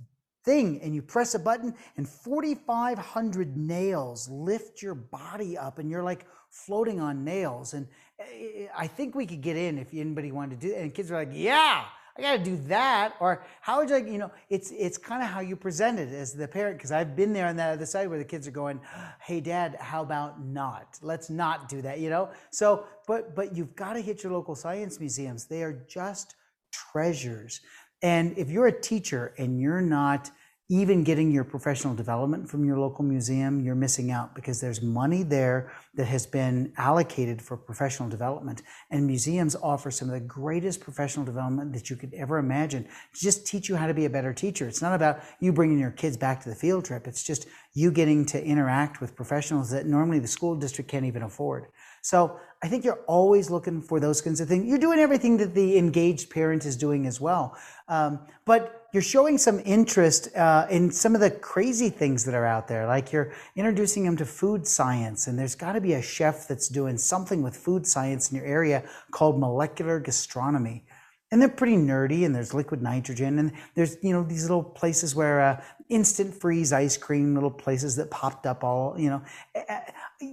thing and you press a button and 4,500 nails lift your body up and you're like floating on nails. And eh, I think we could get in if anybody wanted to do it. And kids are like, yeah, I got to do that. Or how would you like, you know, it's, it's kind of how you present it as the parent. Cause I've been there on that other side where the kids are going, Hey dad, how about not? Let's not do that, you know? So, but, but you've got to hit your local science museums. They are just treasures. And if you're a teacher and you're not, even getting your professional development from your local museum, you're missing out because there's money there that has been allocated for professional development. And museums offer some of the greatest professional development that you could ever imagine to just teach you how to be a better teacher. It's not about you bringing your kids back to the field trip. It's just you getting to interact with professionals that normally the school district can't even afford. So I think you're always looking for those kinds of things. You're doing everything that the engaged parent is doing as well. Um, but you're showing some interest uh, in some of the crazy things that are out there. Like you're introducing them to food science, and there's got to be a chef that's doing something with food science in your area called molecular gastronomy. And they're pretty nerdy and there's liquid nitrogen and there's you know these little places where uh, instant freeze ice cream little places that popped up all you know.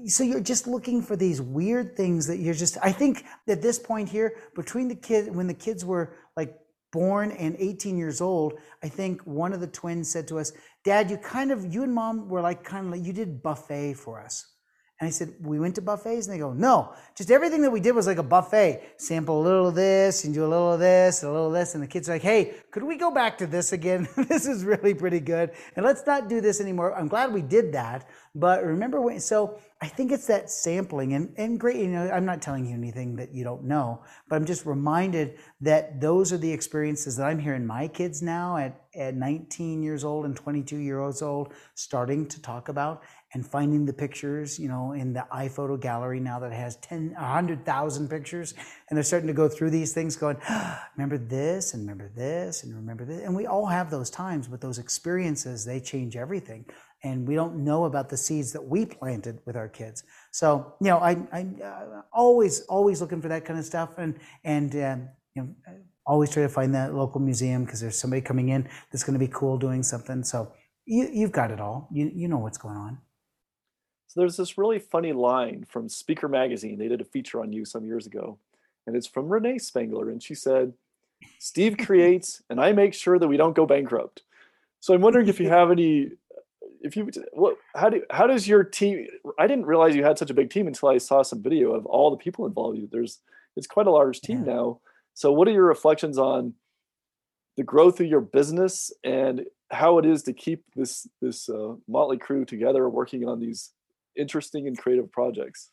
So you're just looking for these weird things that you're just i think at this point here between the kid when the kids were like born and 18 years old i think one of the twins said to us dad you kind of you and mom were like kind of like you did buffet for us and I said, we went to buffets? And they go, no, just everything that we did was like a buffet. Sample a little of this and do a little of this and a little of this. And the kids are like, hey, could we go back to this again? *laughs* this is really pretty good. And let's not do this anymore. I'm glad we did that. But remember when, so I think it's that sampling and, and great, you know, I'm not telling you anything that you don't know, but I'm just reminded that those are the experiences that I'm hearing my kids now at, at 19 years old and 22 years old starting to talk about and finding the pictures, you know, in the iPhoto gallery now that has 10, 100,000 pictures. And they're starting to go through these things going, ah, *gasps* remember this and remember this and remember this. And we all have those times, but those experiences, they change everything. And we don't know about the seeds that we planted with our kids. So, you know, I, I uh, always, always looking for that kind of stuff. And, and, um, you know, always try to find that local museum because there's somebody coming in that's going to be cool doing something. So you, you've got it all. You, you know what's going on. So there's this really funny line from Speaker Magazine. They did a feature on you some years ago, and it's from Renee Spangler, and she said, "Steve *laughs* creates, and I make sure that we don't go bankrupt." So I'm wondering if you *laughs* have any, if you, what, how do, how does your team? I didn't realize you had such a big team until I saw some video of all the people involved. There's, it's quite a large team yeah. now. So what are your reflections on the growth of your business and how it is to keep this this uh, motley crew together working on these interesting and creative projects.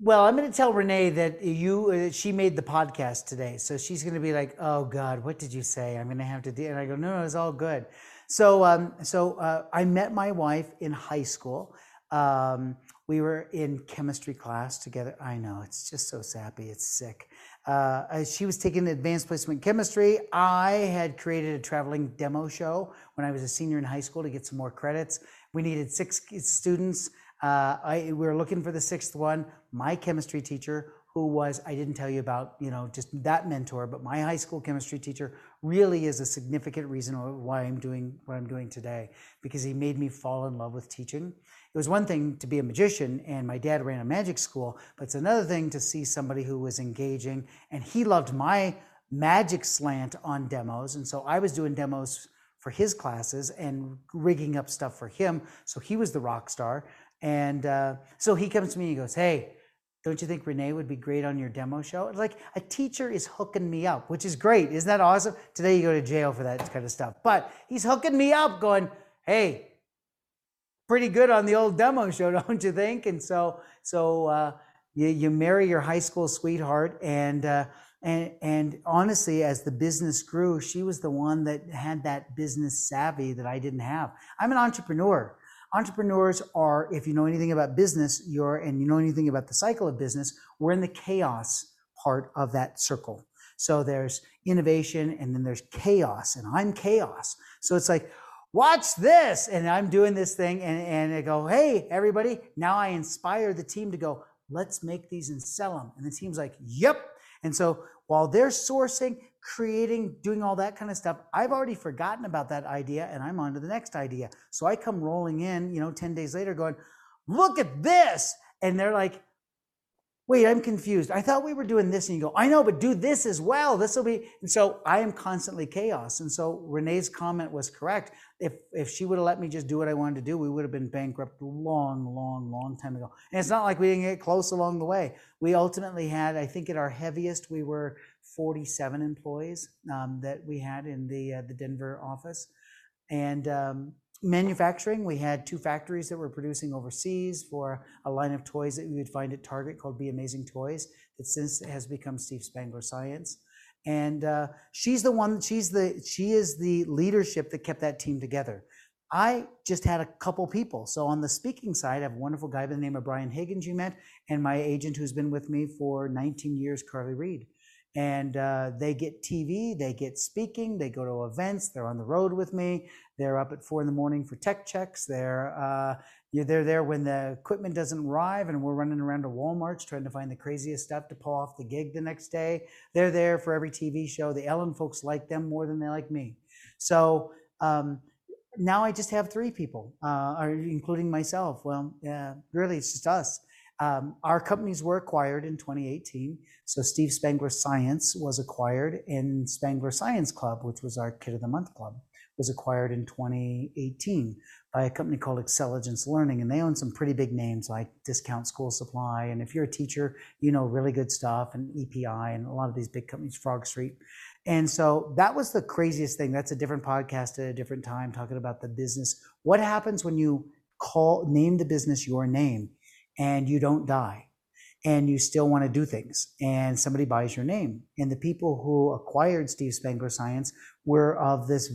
Well, I'm going to tell Renee that you uh, she made the podcast today, so she's going to be like, "Oh God, what did you say?" I'm going to have to do, and I go, "No, no, it's all good." So, um, so uh, I met my wife in high school. Um, we were in chemistry class together. I know it's just so sappy, it's sick. Uh, she was taking advanced placement chemistry. I had created a traveling demo show when I was a senior in high school to get some more credits. We needed six students Uh, I, we were looking for the sixth one. My chemistry teacher, who was, I didn't tell you about, you know, just that mentor, but my high school chemistry teacher really is a significant reason why I'm doing what I'm doing today, because he made me fall in love with teaching. It was one thing to be a magician, and my dad ran a magic school, but it's another thing to see somebody who was engaging, and he loved my magic slant on demos. And so I was doing demos for his classes and rigging up stuff for him. So he was the rock star. And uh, so he comes to me and he goes, Hey, don't you think Renee would be great on your demo show? Like a teacher is hooking me up, which is great. Isn't that awesome? Today you go to jail for that kind of stuff. But he's hooking me up, going, Hey, pretty good on the old demo show, *laughs* don't you think? And so, so uh, you, you marry your high school sweetheart, and uh, and and honestly, as the business grew, she was the one that had that business savvy that I didn't have. I'm an entrepreneur entrepreneurs are, if you know anything about business, you're, and you know anything about the cycle of business, we're in the chaos part of that circle. So there's innovation and then there's chaos, and I'm chaos. So it's like, watch this. And I'm doing this thing, and, and I go, hey, everybody. Now I inspire the team to go, let's make these and sell them. And the team's like, yep. And so while they're sourcing, creating, doing all that kind of stuff. I've already forgotten about that idea and I'm on to the next idea. So I come rolling in, you know, 10 days later going, look at this. And they're like, wait, I'm confused. I thought we were doing this. And you go, I know, but do this as well. This will be. And so I am constantly chaos. And so Renee's comment was correct. If, if she would have let me just do what I wanted to do, we would have been bankrupt long, long, long time ago. And it's not like we didn't get close along the way. We ultimately had, I think at our heaviest, we were 47 employees um, that we had in the, uh, the Denver office. And um, manufacturing, we had two factories that were producing overseas for a line of toys that we would find at Target called Be Amazing Toys that since has become Steve Spangler Science. And uh, she's the one, she's the, she is the leadership that kept that team together. I just had a couple people. So on the speaking side, I have a wonderful guy by the name of Brian Higgins you met, and my agent who's been with me for 19 years, Carly Reed and uh, they get TV, they get speaking, they go to events, they're on the road with me, they're up at four in the morning for tech checks, they're uh, they're there when the equipment doesn't arrive, and we're running around to Walmart's trying to find the craziest stuff to pull off the gig the next day. They're there for every TV show. The Ellen folks like them more than they like me, so. Um, now I just have three people, uh, including myself. Well, yeah, really, it's just us. Um, our companies were acquired in 2018. So Steve Spangler Science was acquired, and Spangler Science Club, which was our Kid of the Month club, was acquired in 2018 by a company called Excelligence Learning, and they own some pretty big names like Discount School Supply. And if you're a teacher, you know really good stuff, and EPI, and a lot of these big companies, Frog Street. And so that was the craziest thing. That's a different podcast at a different time, talking about the business. What happens when you call name the business your name? And you don't die and you still want to do things and somebody buys your name. And the people who acquired steve spangler science were of this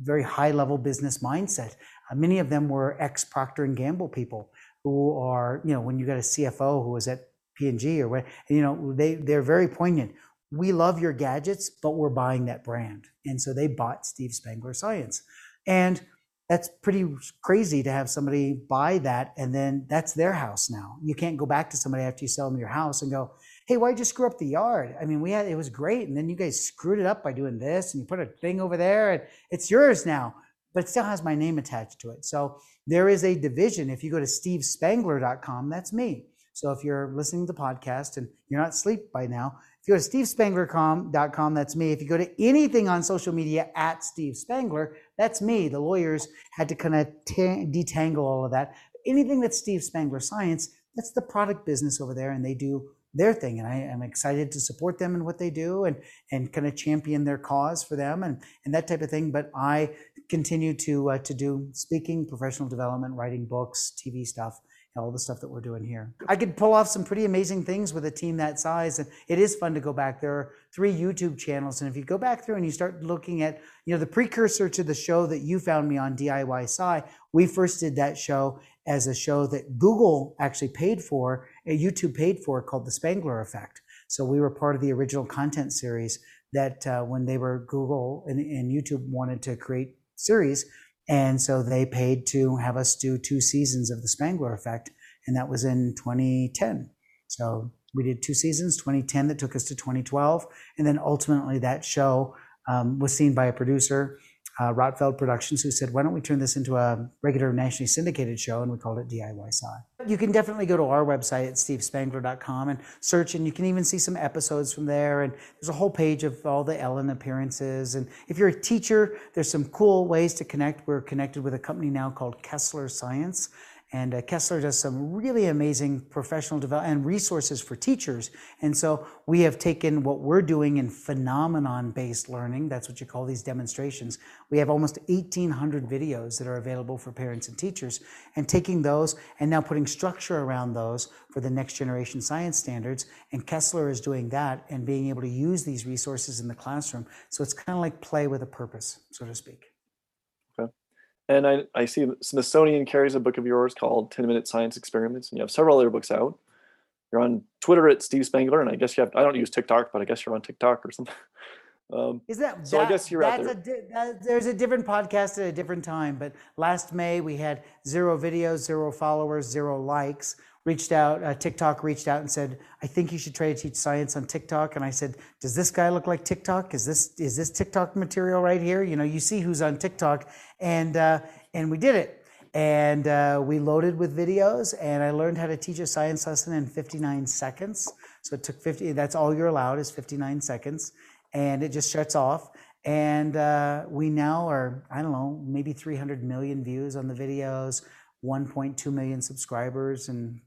very high level business mindset. Uh, many of them were ex procter and gamble people who are you know when you got a cfo who was at p&g or what you know they they're very poignant. We love your gadgets but we're buying that brand. And so they bought steve spangler science. And that's pretty crazy to have somebody buy that and then that's their house now. You can't go back to somebody after you sell them your house and go, "Hey, why'd you screw up the yard?" I mean, we had it was great, and then you guys screwed it up by doing this, and you put a thing over there, and it's yours now, but it still has my name attached to it. So there is a division. If you go to stevespangler.com, that's me. So if you're listening to the podcast and you're not asleep by now, if you go to stevespangler.com, that's me. If you go to anything on social media at Steve Spangler, that's me. The lawyers had to kind of detangle all of that. Anything that's Steve Spangler Science, that's the product business over there, and they do their thing. And I am excited to support them in what they do and, and kind of champion their cause for them and, and that type of thing. But I continue to, uh, to do speaking, professional development, writing books, TV stuff all the stuff that we're doing here. I could pull off some pretty amazing things with a team that size, and it is fun to go back. There are three YouTube channels, and if you go back through and you start looking at, you know, the precursor to the show that you found me on DIY Sci, we first did that show as a show that Google actually paid for, YouTube paid for, called The Spangler Effect. So we were part of the original content series that uh, when they were Google and, and YouTube wanted to create series, and so they paid to have us do two seasons of The Spangler Effect, and that was in 2010. So we did two seasons, 2010 that took us to 2012, and then ultimately that show um, was seen by a producer uh, Rotfeld Productions, who said, why don't we turn this into a regular nationally syndicated show? And we called it DIY Sci. You can definitely go to our website at stevespangler.com and search, and you can even see some episodes from there. And there's a whole page of all the Ellen appearances. And if you're a teacher, there's some cool ways to connect. We're connected with a company now called Kessler Science. And uh, Kessler does some really amazing professional development and resources for teachers. And so we have taken what we're doing in phenomenon based learning. That's what you call these demonstrations. We have almost 1,800 videos that are available for parents and teachers and taking those and now putting structure around those for the next generation science standards. And Kessler is doing that and being able to use these resources in the classroom. So it's kind of like play with a purpose, so to speak. And I, I see Smithsonian carries a book of yours called 10 Minute Science Experiments, and you have several other books out. You're on Twitter at Steve Spangler, and I guess you have, I don't use TikTok, but I guess you're on TikTok or something. *laughs* Um, Is that, so that, I guess you're out there. A, that, there's a different podcast at a different time, but last May we had zero videos, zero followers, zero likes reached out, uh, TikTok reached out and said, I think you should try to teach science on TikTok. And I said, Does this guy look like TikTok? Is this is this TikTok material right here? You know, you see who's on TikTok, and uh, and we did it. and uh, we loaded with videos. And I learned how to teach a science lesson in 59 seconds. So it took 50. That's all you're allowed is 59 seconds, and it just shuts off. And uh, we now are I don't know maybe 300 million views on the videos, 1.2 million subscribers, and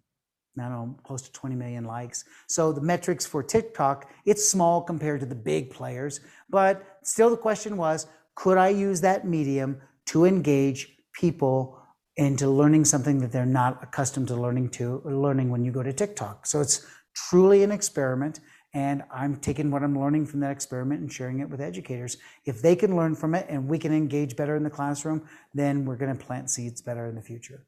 I don't know, close to 20 million likes. So the metrics for TikTok, it's small compared to the big players, but still the question was, could I use that medium to engage people into learning something that they're not accustomed to learning to learning when you go to TikTok? So it's truly an experiment and I'm taking what I'm learning from that experiment and sharing it with educators. If they can learn from it and we can engage better in the classroom, then we're going to plant seeds better in the future.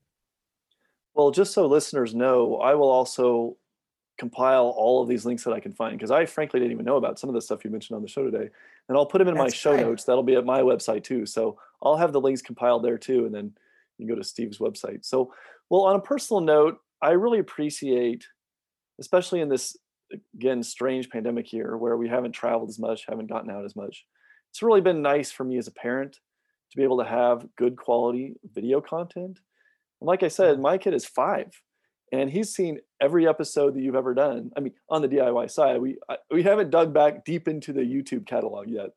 Well, just so listeners know, I will also compile all of these links that I can find because I frankly didn't even know about some of the stuff you mentioned on the show today. And I'll put them in That's my show great. notes. That'll be at my website too. So I'll have the links compiled there too. And then you can go to Steve's website. So, well, on a personal note, I really appreciate, especially in this, again, strange pandemic year where we haven't traveled as much, haven't gotten out as much. It's really been nice for me as a parent to be able to have good quality video content like I said, my kid is five, and he's seen every episode that you've ever done. I mean, on the DIY side, we I, we haven't dug back deep into the YouTube catalog yet,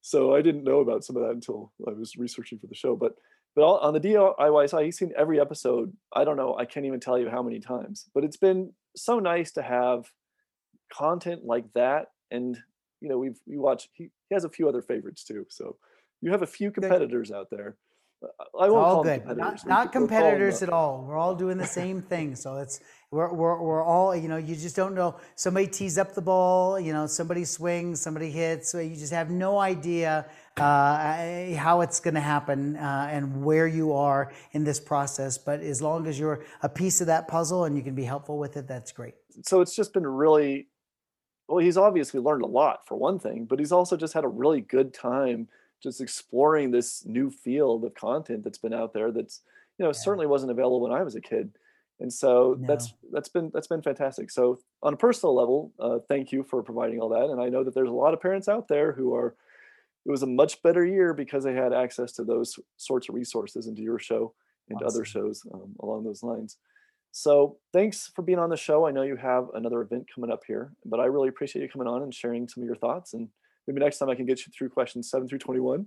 so I didn't know about some of that until I was researching for the show. But but on the DIY side, he's seen every episode. I don't know. I can't even tell you how many times. But it's been so nice to have content like that, and you know, we've we watch. He, he has a few other favorites too. So you have a few competitors out there I won't all good. Competitors. Not, not competitors at all. We're all doing the same thing. So it's we're, we're, we're all you know. You just don't know. Somebody tees up the ball. You know, somebody swings, somebody hits. So you just have no idea uh, how it's going to happen uh, and where you are in this process. But as long as you're a piece of that puzzle and you can be helpful with it, that's great. So it's just been really well. He's obviously learned a lot for one thing, but he's also just had a really good time just exploring this new field of content that's been out there that's you know yeah. certainly wasn't available when I was a kid. And so no. that's that's been that's been fantastic. So on a personal level, uh, thank you for providing all that. And I know that there's a lot of parents out there who are it was a much better year because they had access to those sorts of resources and to your show and awesome. other shows um, along those lines. So thanks for being on the show. I know you have another event coming up here, but I really appreciate you coming on and sharing some of your thoughts and maybe next time I can get you through questions seven through 21.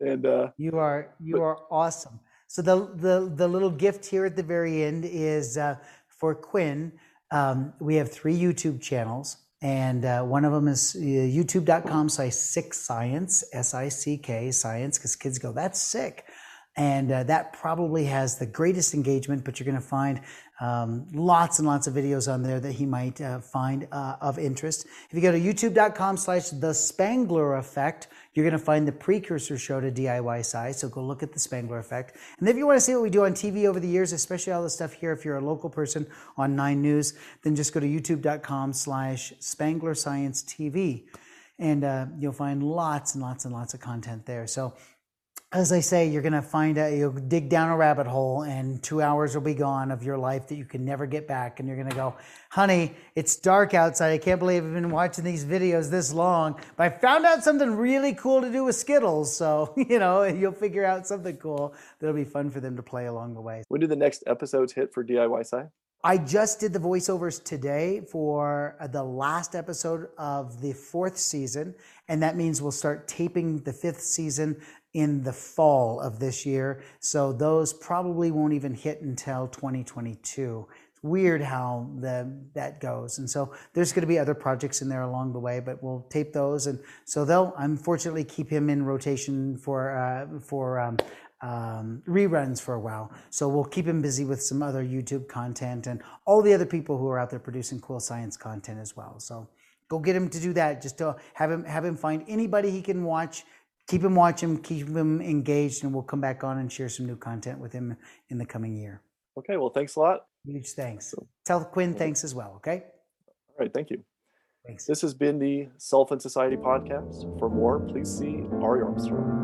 And uh, you are, you but, are awesome. So the, the, the little gift here at the very end is uh, for Quinn. Um, we have three YouTube channels and uh, one of them is uh, youtube.com slash sick science s-i-c-k science because kids go that's sick and uh, that probably has the greatest engagement but you're going to find um, lots and lots of videos on there that he might uh, find uh, of interest. If you go to youtube.com slash the spangler effect you're going to find the precursor show to diy sci so go look at the spangler effect. And if you want to see what we do on tv over the years especially all the stuff here if you're a local person on nine news then just go to youtube.com slash spangler science tv and uh, you'll find lots and lots and lots of content there. So as I say, you're going to find out, you'll dig down a rabbit hole and two hours will be gone of your life that you can never get back. And you're going to go, honey, it's dark outside. I can't believe I've been watching these videos this long, but I found out something really cool to do with Skittles. So, *laughs* you know, you'll figure out something cool that'll be fun for them to play along the way. When do the next episodes hit for DIY Sci? I just did the voiceovers today for uh, the last episode of the fourth season, and that means we'll start taping the fifth season in the fall of this year. So those probably won't even hit until 2022. It's weird how the, that goes. And so there's going to be other projects in there along the way, but we'll tape those. And so they'll unfortunately keep him in rotation for, uh, for, um, um, reruns for a while. So we'll keep him busy with some other YouTube content and all the other people who are out there producing cool science content as well. So go get him to do that. Just to have him have him find anybody he can watch keep him watching, keep him engaged, and we'll come back on and share some new content with him in the coming year. Okay, well, thanks a lot. Huge thanks. So, Tell Quinn thanks as well, okay? All right, thank you. Thanks. This has been the Self and Society podcast. For more, please see ariarmstrong.com.